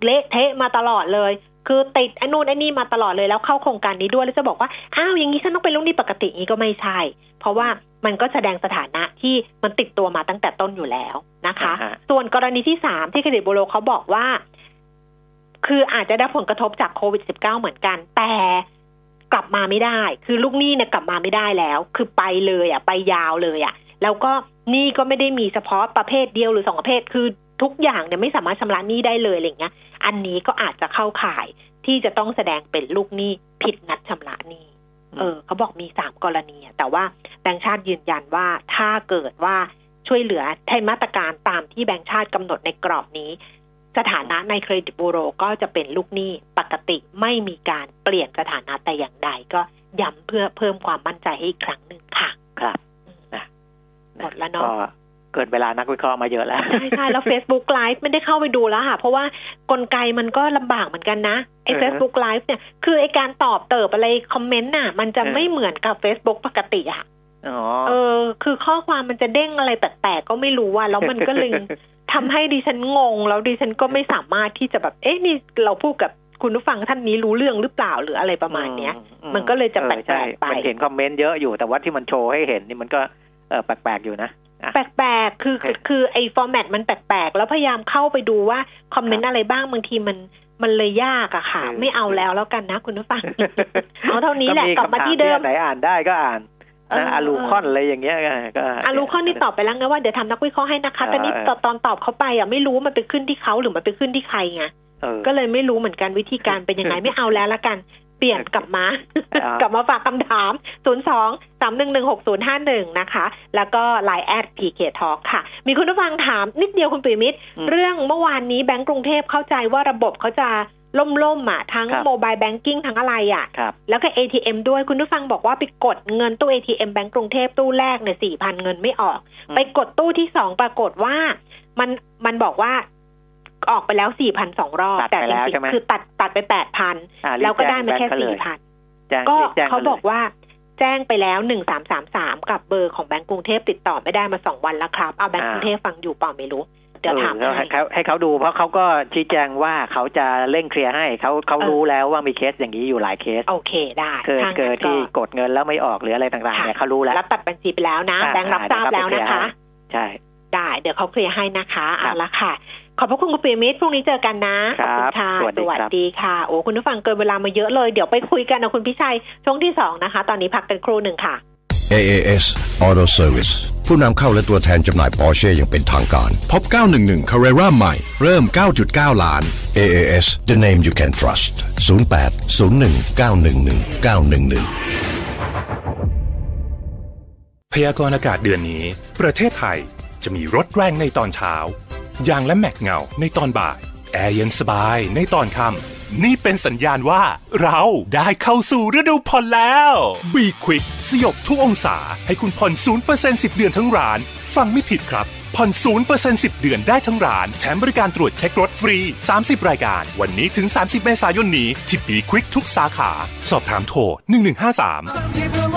Speaker 1: เละเทะมาตลอดเลย คือติดไอ้นู่นไอ้นี่มาตลอดเลยแล้วเข้าโครงการนี้ด้วยแล้วจะบอกว่าอ้าวอย่างนี้ฉันต้องเป็นลูกหนี้ปกติอย่างนี้ก็ไม่ใช่ เพราะว่ามันก็แสดงสถานะที่มันติดตัวมาตั้งแต่ต้นอยู่แล้วนะคะ
Speaker 2: อ่าฮะ
Speaker 1: ส่วนกรณีที่สามที่เครดิตบูโรเขาบอกว่า คืออาจจะได้ผลกระทบจากโควิด -19 เหมือนกัน แต่กลับมาไม่ได้ คือลูกหนี้เนี่ยกลับมาไม่ได้แล้ว คือไปเลยอะ ไปยาวเลยอะ แล้วก็หนี้ก็ไม่ได้มีเฉพาะประเภทเดียวหรือสองประเภท คือ ทุกอย่างเนี่ยไม่สามารถชำระหนี้ได้เลยอะไรเงี้ย อันนี้ก็อาจจะเข้าข่ายที่จะต้องแสดงเป็นลูกหนี้ผิดนัดชำระหนี้เออเขาบอกมีสามกรณีอะแต่ว่าแบงค์ชาติยืนยันว่าถ้าเกิดว่าช่วยเหลือใช้มาตรการตามที่แบงค์ชาติกำหนดในกรอบนี้ สถานะในเครดิตบูโรก็จะเป็นลูกหนี้ปกติไม่มีการเปลี่ยนสถานะแต่อย่างใดก็ย้ำเพื่อเพิ่มความมั่นใจให้อีกครั้งหนึ่งค่ะ
Speaker 2: ครับ
Speaker 1: อืม
Speaker 2: นะ
Speaker 1: หมดแล้วเนอะ
Speaker 2: ก็ เกิดเวลานักวิเคราะห์มาเยอะแล้ว
Speaker 1: ใช่ใช่แล้ว Facebook Live ไม่ได้เข้าไปดูแล้วค่ะ เพราะว่ากลไกมันก็ลำบากเหมือนกันนะไอ้
Speaker 2: เออ
Speaker 1: Facebook Live เนี่ยคือไอ้การตอบเติบอะไรคอมเมนต์น่ะ มันจะ
Speaker 2: เออ
Speaker 1: ไม่เหมือนกับ Facebook ปกติอะ
Speaker 2: อ๋อ
Speaker 1: เออ คือข้อความมันจะเด้งอะไรแปลกๆก็ไม่รู้ว่าแล้วมันก็เลยทำให้ดิฉันงง แล้วดิฉันก็ไม่สามารถที่จะแบบเอ๊ะนี่เราพูดกับคุณผู้ฟังท่านนี้รู้เรื่องหรือเปล่าหรืออะไรประมาณเนี้ย
Speaker 2: อื
Speaker 1: มันก็เลยจะ
Speaker 2: ออ
Speaker 1: แปลกๆ
Speaker 2: ใช่
Speaker 1: ไป
Speaker 2: มันเห็นคอมเมนต์เยอะอยู่แต่ว่าที่มันโชว์ให้เห็นนี่มันก็เออแปลกๆอยู่นะอะ
Speaker 1: แปลกๆคือคือคือไอ้ฟอร์แมตมันแปลกๆ แล้วพยายามเข้าไปดูว่าคอมเมนต์อะไรบ้างบางทีมันมันเลยยากอะค่ะ
Speaker 2: เออ
Speaker 1: ไม่เอาแล้วแล้วกันนะคุณผู้ฟัง เอาเท่านี้แหละ
Speaker 2: ก็
Speaker 1: กลับมาที่เดิม
Speaker 2: คำถไหนอ่านได้ก็อ่าน
Speaker 1: เออ
Speaker 2: นะอาลูคอนอะไรอย่างเงี้ยก็ก็
Speaker 1: อารู้ข้อนี้ตอบไปแล้วไงว่าเดี๋ยวทำนักวิเคราะห์ให้นะคะแต่นี่
Speaker 2: เออ
Speaker 1: ตอนตอนตอบเขาไปอะไม่รู้ว่ามันไปขึ้นที่เขาหรือมันไปขึ้นที่ใครไง
Speaker 2: เออ
Speaker 1: ก็เลยไม่รู้เหมือนกันวิธีการเป็นยังไงไม่เอาแล้วละกัน เปลี่ยนกลับมา
Speaker 2: อ่าก
Speaker 1: กลับมาฝากคำถาม 0 2 3 1 1 6 0 5 1 นะคะ แล้วก็ไลน์แอดพีเคทอค่ะ มีคุณผู้ฟังถามนิดเดียวคุณปิมิตร
Speaker 2: อืม
Speaker 1: เรื่องเมื่อวานนี้แบงก์กรุงเทพเข้าใจว่าระบบเขาจะล่มๆอะ ทั้ง
Speaker 2: ครับ
Speaker 1: โมบายแบงกิ้งทั้งอะไรอะ
Speaker 2: ครับ
Speaker 1: แล้วก็ ATM ด้วยคุณผู้ฟังบอกว่าไปกดเงินตู้ ATM แบงก์กรุงเทพตู้แรกเนี่ยสี่พันเงินไม่ออก
Speaker 2: อืม
Speaker 1: ไปกดตู้ที่สองปรากฏว่ามันมันบอกว่า ออกไปแล้วสี่พันสองรอบ
Speaker 2: ตัด
Speaker 1: แต่
Speaker 2: ไป
Speaker 1: จ
Speaker 2: แล้ว
Speaker 1: ริ
Speaker 2: ใช่
Speaker 1: ง
Speaker 2: ไหม
Speaker 1: ๆคือตัดตัดไปแปดพัน
Speaker 2: อ่ารีบ
Speaker 1: แล้วก็ได้มาแค่
Speaker 2: จ้ง
Speaker 1: สี่
Speaker 2: บง
Speaker 1: พัน
Speaker 2: แจ้ง
Speaker 1: ก็
Speaker 2: รีบแจ้ง
Speaker 1: เขา
Speaker 2: ลย
Speaker 1: บอกว่าแจ้งไปแล้วหนึ่งสามสามสามกับเบอร์ของแบงก์กรุงเทพติดต่อไม่ได้มาสองวันแล้วครับ เอาแบงก์กรุงเทพฟังอยู่เปล่าไม่รู้ เดี๋ยวถาม
Speaker 2: เออ
Speaker 1: ให้
Speaker 2: ให้เขาให้เขาดูเพราะเขาก็ชี้แจงว่าเขาจะเร่งเคลียร์ให้เขาเขา
Speaker 1: เออ
Speaker 2: รู้แล้วว่ามีเคสอย่างนี้อยู่หลายเคส
Speaker 1: โอเคได้
Speaker 2: เคย
Speaker 1: ถ้างั้น
Speaker 2: เกิดที่
Speaker 1: ก็
Speaker 2: กดเงินแล้วไม่ออกหรืออะไรต่างๆเนี่ย
Speaker 1: ค่ะ
Speaker 2: เขารู้แล้ว
Speaker 1: รับตัดบัญชีไปแล้วนะ
Speaker 2: อ่า
Speaker 1: แบงค์รับทราบ
Speaker 2: อ่า
Speaker 1: แล้ว
Speaker 2: เดี๋ยว
Speaker 1: นะคะ
Speaker 2: เขาไปเคลียร์ให้ใช่
Speaker 1: ได้ เดี๋ยวเขาเคลียร์ให้นะคะ
Speaker 2: ครั
Speaker 1: เอา
Speaker 2: บ
Speaker 1: ละค่ะ ขอบพระคุณคุณปีมิตรพรุ่งนี้เจอกันนะข
Speaker 2: ค
Speaker 1: อบ
Speaker 2: รับ
Speaker 1: คุณค่ะ
Speaker 2: สวัสดีครับ
Speaker 1: ดีค่ะ โอ้คุณผู้ฟังเกินเวลามาเยอะเลย เดี๋ยวไปคุยกันนะคุณพิชัย ช่วงที่สองนะคะ ตอนนี้พักกันครู่หนึ่งค่ะ
Speaker 3: AAS Auto Service ผู้นำเข้าและตัวแทนจำหน่าย Porsche อย่างเป็นทางการ
Speaker 4: พบ 911 Carrera ใหม่ เริ่ม 9.9 ล้าน
Speaker 3: AAS the name you can trust 0801911911
Speaker 4: พยากรณ์อากาศเดือนนี้ ประเทศไทยจะมีรถแรงในตอนเช้า ยางและแม็กเงาในตอนบ่าย แอร์เย็นสบายในตอนค่ำนี่เป็นสัญญาณว่าเราได้เข้าสู่ฤดูผ่อนแล้ว บีควิกสยบทุกองศาให้คุณผ่อน0% 10 เดือนทั้งร้าน ฟังไม่ผิดครับผ่อน0% 10 เดือนได้ทั้งร้าน แถมบริการตรวจเช็ครถฟรี 30 รายการ วันนี้ถึง 30 เมษายนนี้ ที่บีควิกทุกสาขา สอบถามโทร 1153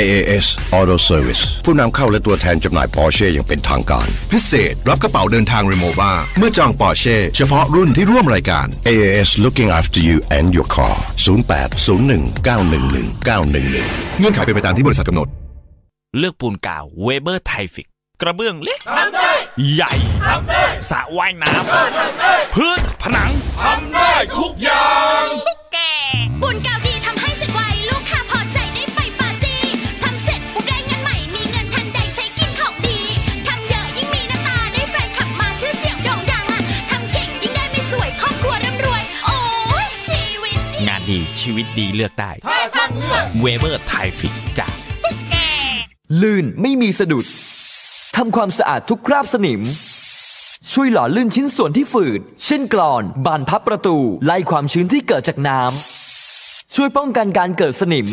Speaker 3: AAS Auto Service ผู้นำเข้าและตัวแทนจำหน่าย Porsche อย่างเป็นทางการ
Speaker 4: พิเศษรับกระเป๋าเดินทางรีโมวาเมื่อจองปอร์เช่เฉพาะรุ่นที่ร่วมรายการ
Speaker 3: AAS looking after you and your car 0801911911
Speaker 4: เงื่อนไขเป็นไปตามที่บริษัทกำหนด
Speaker 5: เลือกปูนกาวเวเบอร์ไทฟิกกระเบื้องเล็กทำได้ใหญ่ทำได้สระว่ายน้ำพื้นผนังทำได้ทุกอย่าง
Speaker 6: แกบุญเก่าดี ชีวิตดี
Speaker 5: เลือกได้ถ้าช่างเลือกเวเบอร์ไทฟิกจาก
Speaker 7: ลื่นไม่มีสะดุดทำความสะอาดทุกคราบสนิม ช่วยหล่อลื่นชิ้นส่วนที่ฝืด เช่นกรอน บานพับประตู ไล่ความชื้นที่เกิดจากน้ำช่วยป้องกันการเกิดสนิมส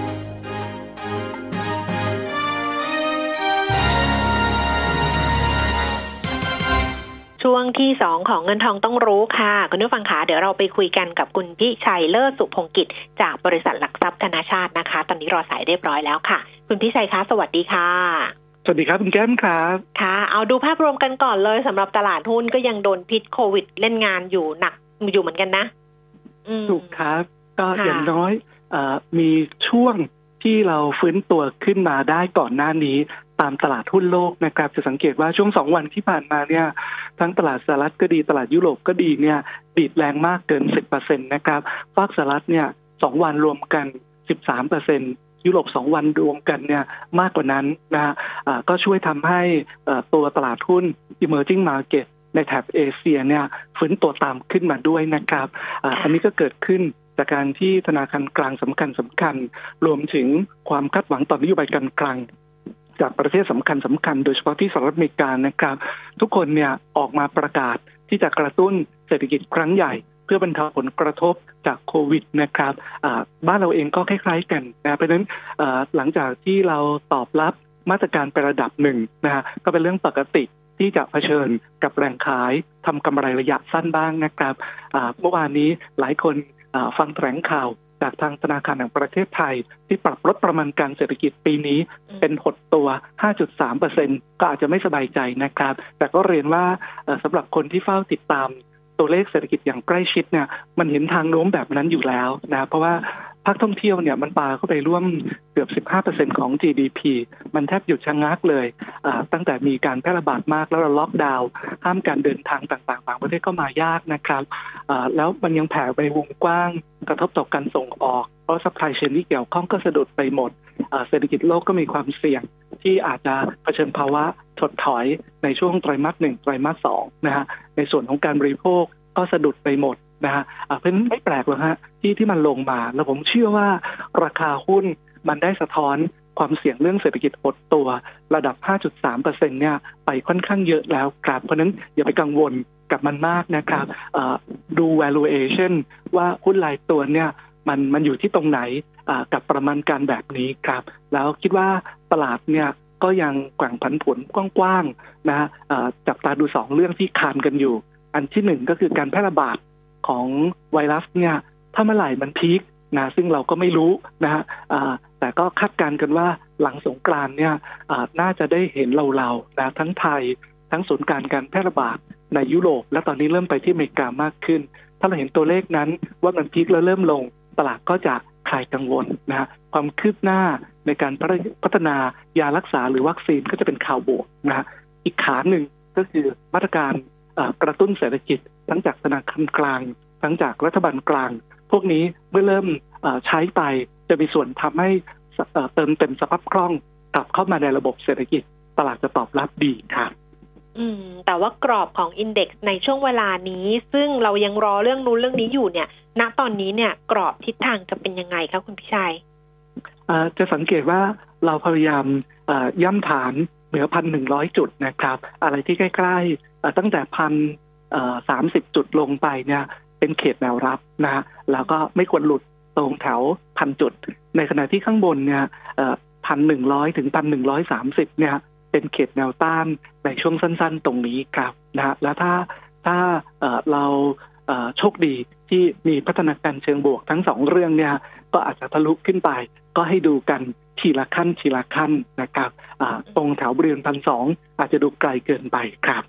Speaker 1: ที่สองของเงินทองต้องรู้ค่ะ คุณผู้ฟังคะเดี๋ยวเราไปคุยกันกับคุณพิชัยเลิศสุพงกิจ จากบริษัทหลักทรัพย์ธนาชาตินะคะ ตอนนี้รอสายเรียบร้อยแล้วค่ะ คุณพิชัยคะสวัสดีค่ะ
Speaker 8: สวัสดีครับคุณแก้มครับ
Speaker 1: ค่ะ เอาดูภาพรวมกันก่อนเลยสำหรับตลาดหุ้นก็ยังโดนพิษโควิด เล่นงานอยู่หนักอยู่เหมือนกันนะอืม
Speaker 8: ถูกครับ ก็
Speaker 1: ค่ะ
Speaker 8: อย่างน้อยเออมีช่วงที่เราฟื้นตัวขึ้นมาได้ก่อนหน้านี้ ตามตลาดหุ้นโลกนะครับ จะสังเกตว่าช่วงสองวันที่ผ่านมาเนี่ย ทั้งตลาดสหรัฐก็ดีตลาดยุโรปก็ดีเนี่ย ดีดแรงมากเกิน10%นตนะครับฝากสหรัฐเนี่ยสองวันรวมกัน13%ยุโรปสองวันรวมกันเนี่ยมากกว่านั้นนะฮะก็ช่วยทำให้ตัวตลาดหุ้น emerging market ในแถบเอเชียเนี่ยฟื้นตัวตามขึ้นมาด้วยนะครับออันนี้ก็เกิดขึ้นจากการที่ธนาคารกลางสำคัญสำคัญ รวมถึงความคาดหวังต่อนโยบายการกลาง จากประเทศสำคัญสำคัญโดยเฉพาะที่สหรัฐอเมริกานะครับ ทุกคนเนี่ยออกมาประกาศที่จะกระตุ้นเศรษฐกิจครั้งใหญ่ เพื่อบรรเทาผลกระทบจากโควิดนะครับบ้านเราเองก็คล้าย ๆ กันนะเพราะฉะนั้นหลังจากที่เราตอบรับมาตรการไประดับหนึ่งนะฮะก็เป็นเรื่องปกติที่จะเผชิญกับแรงขายทำกำไรระยะสั้นบ้างนะครับเมื่อวานนี้หลายคนฟังแถลงข่าว จากทางธนาคารแห่งประเทศไทย ที่ปรับลดประมาณการเศรษฐกิจปีนี้เป็นหดตัว 5.3%ก็อาจจะไม่สบายใจนะครับ แต่ก็เรียนว่าเอ่อสำหรับคนที่เฝ้าติดตาม ตัวเลขเศรษฐกิจอย่างใกล้ชิดเนี่ยมันเห็นทางโน้มแบบนั้นอยู่แล้วนะเพราะว่าภาคท่องเที่ยวเนี่ยมันปาเข้าไปร่วมเกือบ 15%ของ GDP มันแทบหยุดชะงักเลย ตั้งแต่มีการแพร่ระบาดมากแล้วเราล็อกดาวน์ห้ามการเดินทางต่างๆต่างประเทศก็มายากนะครับ แล้วมันยังแผ่ไปวงกว้างกระทบต่อการส่งออก เพราะ supply chain ที่เกี่ยวข้องก็สะดุดไปหมด เศรษฐกิจโลกก็มีความเสี่ยง ที่อาจจะเผชิญภาวะถดถอยในช่วงไตรมาสหนึ่งไตรมาสสองนะฮะในส่วนของการบริโภคก็สะดุดไปหมดนะฮะเพราะฉะนั้นไม่แปลกหรอกฮะที่ที่มันลงมา แล้วผมเชื่อว่าราคาหุ้นมันได้สะท้อนความเสี่ยงเรื่องเศรษฐกิจหดตัว ระดับ 5.3%เนี่ยไปค่อนข้างเยอะแล้วครับ เพราะนั้นอย่าไปกังวลกับมันมากนะครับดู valuation ว่าหุ้นรายตัวเนี่ย มันมันอยู่ที่ตรงไหนกับประมาณการแบบนี้ครับ แล้วคิดว่าตลาดเนี่ยก็ยังแกว่งผันผวนกว้างๆนะฮะจับตาดูสองเรื่องที่คานกันอยู่ อันที่หนึ่งก็คือการแพร่ระบาดของไวรัสเนี่ยถ้าเมื่อไหร่มันพีคนะซึ่งเราก็ไม่รู้นะฮะแต่ก็คาดการณ์กันว่าหลังสงกรานเนี่ยน่าจะได้เห็นเราๆนะทั้งไทยทั้งศูนย์การการแพร่ระบาดในยุโรป และตอนนี้เริ่มไปที่อเมริกามากขึ้น ถ้าเราเห็นตัวเลขนั้นว่ามันพีคแล้วเริ่มลง ตลาดก็จะคลายกังวลนะฮะความคืบหน้าในการพัฒนายารักษาหรือวัคซีนก็จะเป็นข่าวบวกนะฮะอีกขาหนึ่งก็คือมาตรการกระตุ้นเศรษฐกิจ ทั้งจากธนาคารกลาง ทั้งจากรัฐบาลกลาง พวกนี้เมื่อเริ่มใช้ไปจะมีส่วนทำให้เอ่อเติมเต็มสภาพคล่องกลับเข้ามาในระบบเศรษฐกิจ ตลาดจะตอบรับดีครับ
Speaker 1: อืม แต่ว่ากรอบของอินเด็กซ์ในช่วงเวลานี้ ซึ่งเรายังรอเรื่องนู้นเรื่องนี้อยู่เนี่ย ณตอนนี้เนี่ยกรอบทิศทางจะเป็นยังไงคะคุณพิชัย
Speaker 8: จะสังเกตว่าเราพยายามย่ำฐานเหนือพันหนึ่งร้อยจุดนะครับ อะไรที่ใกล้ๆตั้งแต่พันสามสิบจุดลงไปเนี่ย เป็นเขตแนวรับนะฮะแล้วก็ไม่ควรหลุดตรงแถวพันจุด ในขณะที่ข้างบนเนี่ยพันหนึ่งร้อยถึงพันหนึ่งร้อยสามสิบเนี่ย เป็นเขตแนวต้านในช่วงสั้น ๆ ตรงนี้ครับนะฮะแล้วถ้าถ้าเอ่อเราเอ่อโชคดีที่มีพัฒนาการเชิงบวกทั้งสองเรื่องเนี่ย ก็อาจจะทะลุขึ้นไป ก็ให้ดูกันทีละขั้นทีละขั้นนะครับอ่าตรงแถวบริเวณพันสองอาจจะดูไกลเกินไปครับ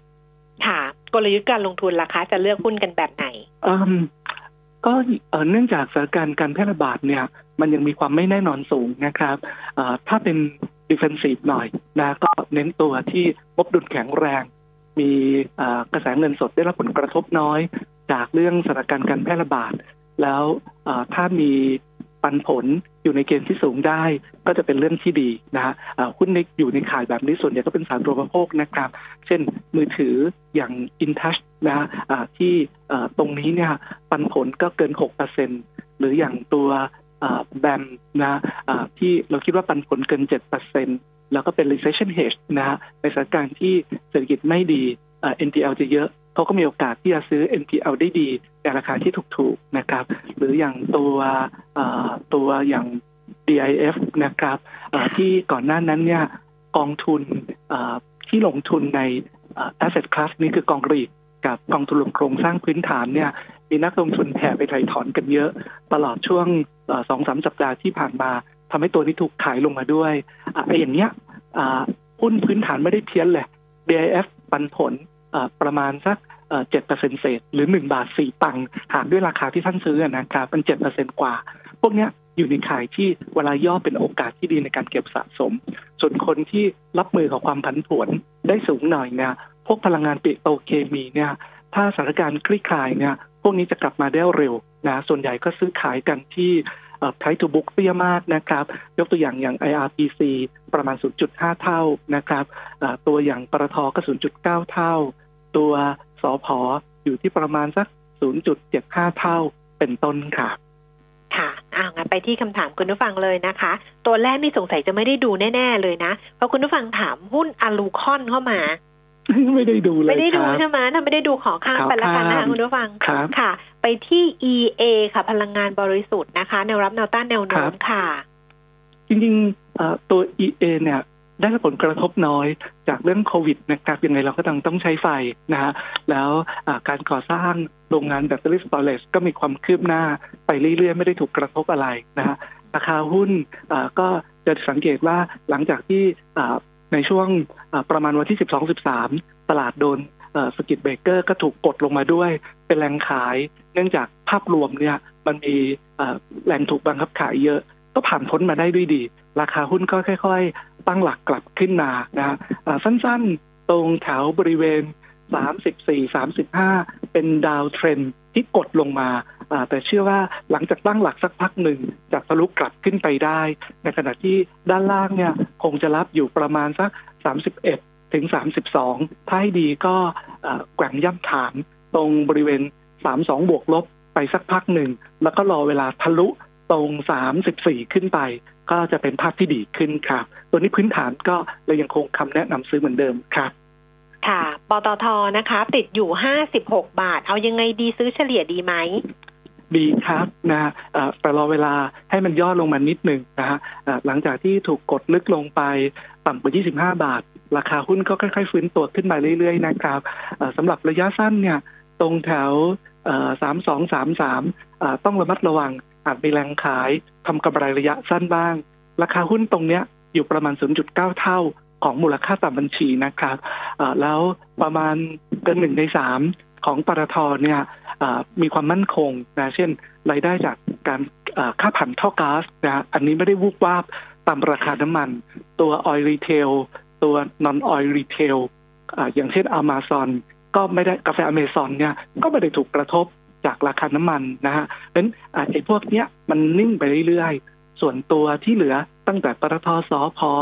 Speaker 1: ค่ะ กลยุทธ์การลงทุนราคาจะเลือกหุ้นกันแบบไหน
Speaker 8: อืมก็เอ่อเนื่องจากสถานการณ์การแพร่ระบาดเนี่ย มันยังมีความไม่แน่นอนสูงนะครับเอ่อถ้าเป็น defensive หน่อยนะก็เน้นตัวที่งบดุลแข็งแรง มีกระแสเงินสดได้รับผลกระทบน้อย จากเรื่องสถานการณ์การแพร่ระบาด แล้วถ้ามีปันผลอยู่ในเกณฑ์ที่สูงได้ ก็จะเป็นเรื่องที่ดีนะฮะหุ้นในอยู่ในขายแบบนี้ส่วนใหญ่ก็เป็นสารตัวประโภคนะครับ เช่นมือถืออย่าง InTouch นะฮะที่ตรงนี้เนี่ยปันผลก็เกิน 6%หรืออย่างตัว แบมนะที่เราคิดว่าปันผลเกิน 7%แล้วก็เป็น recession hedge นะฮะในสถานการณ์ที่เศรษฐกิจไม่ดี NPL จะเยอะเขาก็มีโอกาสที่จะซื้อ NPL ได้ดีในราคาที่ถูกๆนะครับ หรืออย่างตัวตัวอย่าง DIF นะครับที่ก่อนหน้านั้นเนี่ยกองทุนที่ลงทุนใน asset class นี้คือกองรีดกับกองทุนรวมโครงสร้างพื้นฐานเนี่ยมีนักลงทุนแห่ไปไถ่ถอนกันเยอะ ตลอดช่วง สองสามสัปดาห์ที่ผ่านมาทำให้ตัวนี้ถูกขายลงมาด้วยอะไอ้อย่างเนี้ยหุ้นพื้นฐานไม่ได้เพี้ยนเลย DIF ปันผลประมาณสักเจ็ดเปอร์เซ็นเศษ หรือหนึ่งบาทสี่ตังค์หารด้วยราคาที่ท่านซื้อนะครับเป็นเจ็ดเปอร์เซ็นกว่า พวกเนี้ยอยู่ในขายที่เวลาย่อเป็นโอกาสที่ดีในการเก็บสะสม ส่วนคนที่รับมือกับความผันผวนได้สูงหน่อยเนี่ยพวกพลังงานปิโตรเคมีเนี่ยถ้าสถานการณ์คลี่คลายเนี่ย พวกนี้จะกลับมาได้เร็วนะส่วนใหญ่ก็ซื้อขายกันที่price to book เตี้ยมากนะครับ ยกตัวอย่างอย่าง IRPC ประมาณ 0.5 เท่านะครับตัวอย่างปตทก็ 0.9 เท่า ตัวสอพออยู่ที่ประมาณสัก 0.75 เท่าเป็นต้นค่ะ
Speaker 1: ค่ะอ่างั้นไปที่คำถามคุณผู้ฟังเลยนะคะ ตัวแรกนี่สงสัยจะไม่ได้ดูแน่ ๆ เลยนะ เพราะคุณผู้ฟังถามหุ้นอลูคอนเข้ามา
Speaker 8: ไม่ได้ดูเลย
Speaker 1: ไม่ได้ดู
Speaker 8: ครับ
Speaker 1: ใช่ไหมถ้าไม่ได้ดูขอข้าม
Speaker 8: ขอ
Speaker 1: ไปละกันนะคะ
Speaker 8: ข้าม
Speaker 1: คุณผู้ฟัง
Speaker 8: ครับ
Speaker 1: ค่ะ ไปที่ EA ค่ะ พลังงานบริสุทธิ์นะคะ แนวรับแนวต้านแนวโน้มค่ะ
Speaker 8: จริงๆเอ่อตัว EA เนี่ยได้รับผลกระทบน้อยจากเรื่องโควิดนะครับยังไงเราก็ต้องต้องใช้ไฟนะฮะแล้วอ่าการก่อสร้างโรงงานแบตเตอรี่สตอเรจก็มีความคืบหน้าไปเรื่อยๆ ไม่ได้ถูกกระทบอะไรนะฮะราคาหุ้นอ่าก็จะสังเกตว่าหลังจากที่อ่า ในช่วงประมาณวันที่ 12-13 ตลาดโดนสกิดเบเกอร์ก็ถูกกดลงมาด้วย เป็นแรงขาย เนื่องจากภาพรวมเนี่ยมันมีแรงถูกบังคับขายเยอะ ก็ผ่านพ้นมาได้ด้วยดี ราคาหุ้นก็ค่อยๆ ตั้งหลักกลับขึ้นมานะฮะสั้นๆ ตรงแถวบริเวณ 34 35 เป็นดาวเทรนที่กดลงมา แต่เชื่อว่าหลังจากตั้งหลักสักพักหนึ่งจะทะลุกลับขึ้นไปได้ ในขณะที่ด้านล่างเนี่ยคงจะรับอยู่ประมาณสัก 31 ถึง 32 ถ้าให้ดีก็แกว่งย่ำฐานตรงบริเวณ 32 บวกลบไปสักพักหนึ่ง แล้วก็รอเวลาทะลุตรง 34 ขึ้นไป ก็จะเป็นภาพที่ดีขึ้นครับ ตัวนี้พื้นฐานก็เรายังคงคำแนะนำซื้อเหมือนเดิมครับ
Speaker 1: ค่ะ ปตทนะคะ ติดอยู่56บาท เอายังไงดีซื้อเฉลี่ยดีไหม
Speaker 8: ดีครับนะแต่รอเวลาให้มันย่อลงมานิดหนึ่งนะฮะหลังจากที่ถูกกดลึกลงไปต่ำกว่า 25 บาท ราคาหุ้นก็ค่อย ๆ ฟื้นตัวขึ้นมาเรื่อย ๆ นะครับสำหรับระยะสั้นเนี่ย ตรงแถวสามสองสามสามต้องระมัดระวังอาจมีแรงขายทำกำไรระยะสั้นบ้าง ราคาหุ้นตรงเนี้ยอยู่ประมาณ 0.9 เท่าของมูลค่าตามบัญชีนะครับแล้วประมาณเกินหนึ่งในสามของปตทเนี่ย มีความมั่นคงนะเช่น รายได้จากการค่าผ่านท่อก๊าซนะอันนี้ไม่ได้วูบวาบตามราคาน้ำมัน ตัว oil retail ตัว non-oil retail อย่างเช่น Amazon ก็ไม่ได้กาแฟอเมซอนเนี่ยก็ไม่ได้ถูกกระทบจากราคาน้ำมันนะฮะเพราะฉะนั้นไอ้พวกเนี้ยมันนิ่งไปเรื่อยๆ ส่วนตัวที่เหลือตั้งแต่ปตทสอพอ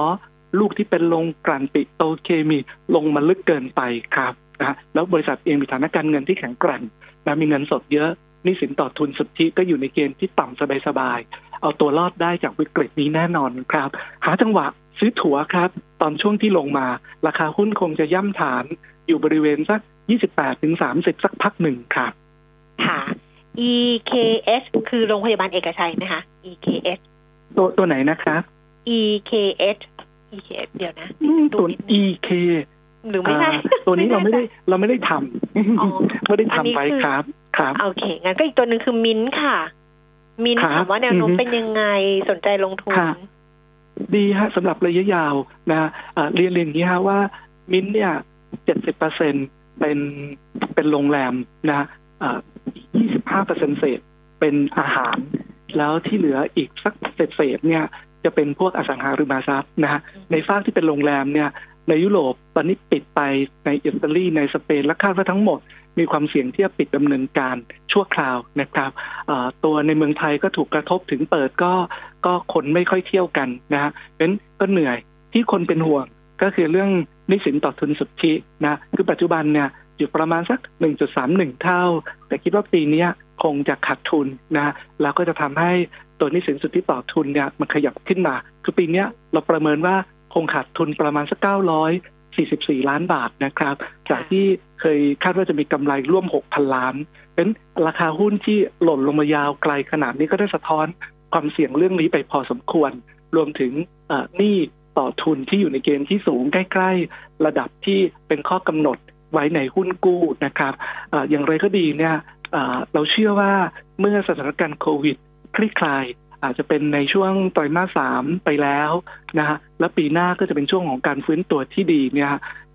Speaker 8: ลูกที่เป็นลงกลั่นปิโตเคมีลงมาลึกเกินไปครับนะแล้วบริษัทเองมีฐานะการเงินที่แข็งแกร่ง นะมีเงินสดเยอะหนี่สินต่อทุนสุทธิก็อยู่ในเกณฑ์ที่ต่ำสบายๆเอาตัวรอดได้จากวิกฤตนี้แน่นอนครับ หาจังหวะซื้อถั่วครับ ตอนช่วงที่ลงมา ราคาหุ้นคงจะย่ำฐานอยู่บริเวณสัก 28ถึง30 สักพักหนึ่งครับ
Speaker 1: ค่ะ EKS คือโรงพยาบาลเอกชัยไหมคะ EKS
Speaker 8: ตัวตัวไหนนะครับ
Speaker 1: EKS EKS เดี๋ยวนะ
Speaker 8: อืมตัว EK
Speaker 1: หรือไม่ใช่
Speaker 8: อ่าตัวนี้เราไม่ได้เราไม่ได้ท
Speaker 1: อ๋อำ
Speaker 8: ไม่ได้
Speaker 1: อันนี้
Speaker 8: ทำไป
Speaker 1: คือ
Speaker 8: ครับครับ
Speaker 1: โอเคงั้นก็อีกตัวหนึ่งคือมิ้นท์ค่ะ มิน
Speaker 8: ครับ
Speaker 1: ถามว่าแนวโน้ม
Speaker 8: อือฮึ
Speaker 1: เป็นยังไงสนใจลงทุน
Speaker 8: ค่ะดีฮะสำหรับระยะยาวนะฮะอ่าเรียนเรียนอย่างนี้ฮะว่ามิ้นท์เนี่ยเจ็ดสิบเปอร์เซ็นเป็นเป็นโรงแรมนะฮะยี่สิบห้าเปอร์เซ็นเศษเป็นอาหาร แล้วที่เหลืออีกสักเศษเศษๆเนี่ยจะเป็นพวกอสังหาริมทรัพย์นะฮะในฝากที่เป็นโรงแรมเนี่ย ในยุโรปตอนนี้ปิดไปในอิตาลีในสเปนและคาดว่าทั้งหมด มีความเสี่ยงที่จะปิดดำเนินการชั่วคราวนะครับตัวในเมืองไทยก็ถูกกระทบถึงเปิดก็ก็คนไม่ค่อยเที่ยวกันนะฮะเพราะนั้นก็เหนื่อยที่คนเป็นห่วงก็คือเรื่องนิสินต่อทุนสุทธินะคือปัจจุบันเนี่ยอยู่ประมาณสัก 1.31 เท่า แต่คิดว่าปีนี้คงจะขาดทุนนะแล้วก็จะทำให้ตัวนิสินสุทธิต่อทุนเนี่ยมันขยับขึ้นมา คือปีนี้เราประเมินว่า คงขาดทุนประมาณสัก944 ล้านบาทนะครับ จากที่เคยคาดว่าจะมีกำไรร่วม 6,000 ล้านเป็นราคาหุ้นที่หล่นลงมายาวไกลขนาดนี้ก็ได้สะท้อนความเสี่ยงเรื่องนี้ไปพอสมควร รวมถึงหนี้ต่อทุนที่อยู่ในเกณฑ์ที่สูงใกล้ ๆ ระดับที่เป็นข้อกำหนดไว้ในหุ้นกู้นะครับออย่างไรก็ดีเนี่ยเราเชื่อว่าเมื่อสถานการณ์โควิดคลี่คลาย อาจจะเป็นในช่วงไตรมาสสามไปแล้วนะฮะแล้วปีหน้าก็จะเป็นช่วงของการฟื้นตัวที่ดีเนี่ย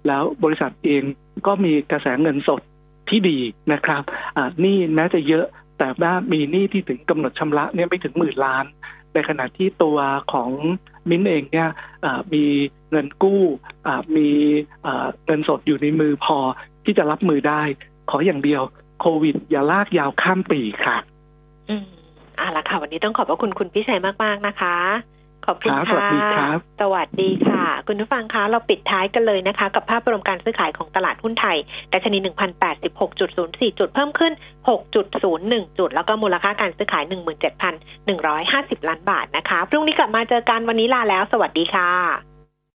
Speaker 8: แล้วบริษัทเองก็มีกระแสเงินสดที่ดีนะครับหนี่แม้จะเยอะแต่ว่ามีหนี้ที่ถึงกำหนดชำระเนี่ยไม่ถึงหมื่นล้าน ในขณะที่ตัวของมิ้นเองเนี่ยมีเงินกู้มีเงินสดอยู่ในมือพอที่จะรับมือได้ ขออย่างเดียวโควิดอย่าลากยาวข้ามปีค่ะ
Speaker 1: อืม เอาละค่ะ วันนี้ต้องขอบพระคุณคุณพิชัยมากๆนะคะ ขอบคุณ
Speaker 8: ครับ
Speaker 1: ค่ะ
Speaker 8: สวัสดีครับ
Speaker 1: สวัสดีค่ะ คุณผู้ฟังคะ เราปิดท้ายกันเลยนะคะ กับภาพรวมการซื้อขายของตลาดหุ้นไทยดัชนี 1,086.04 จุดเพิ่มขึ้น 6.01 จุด แล้วก็มูลค่าการซื้อขาย 17,150 ล้านบาทนะคะ พรุ่งนี้กลับมาเจอกันวันนี้ลาแล้ว สวัสดีค่ะ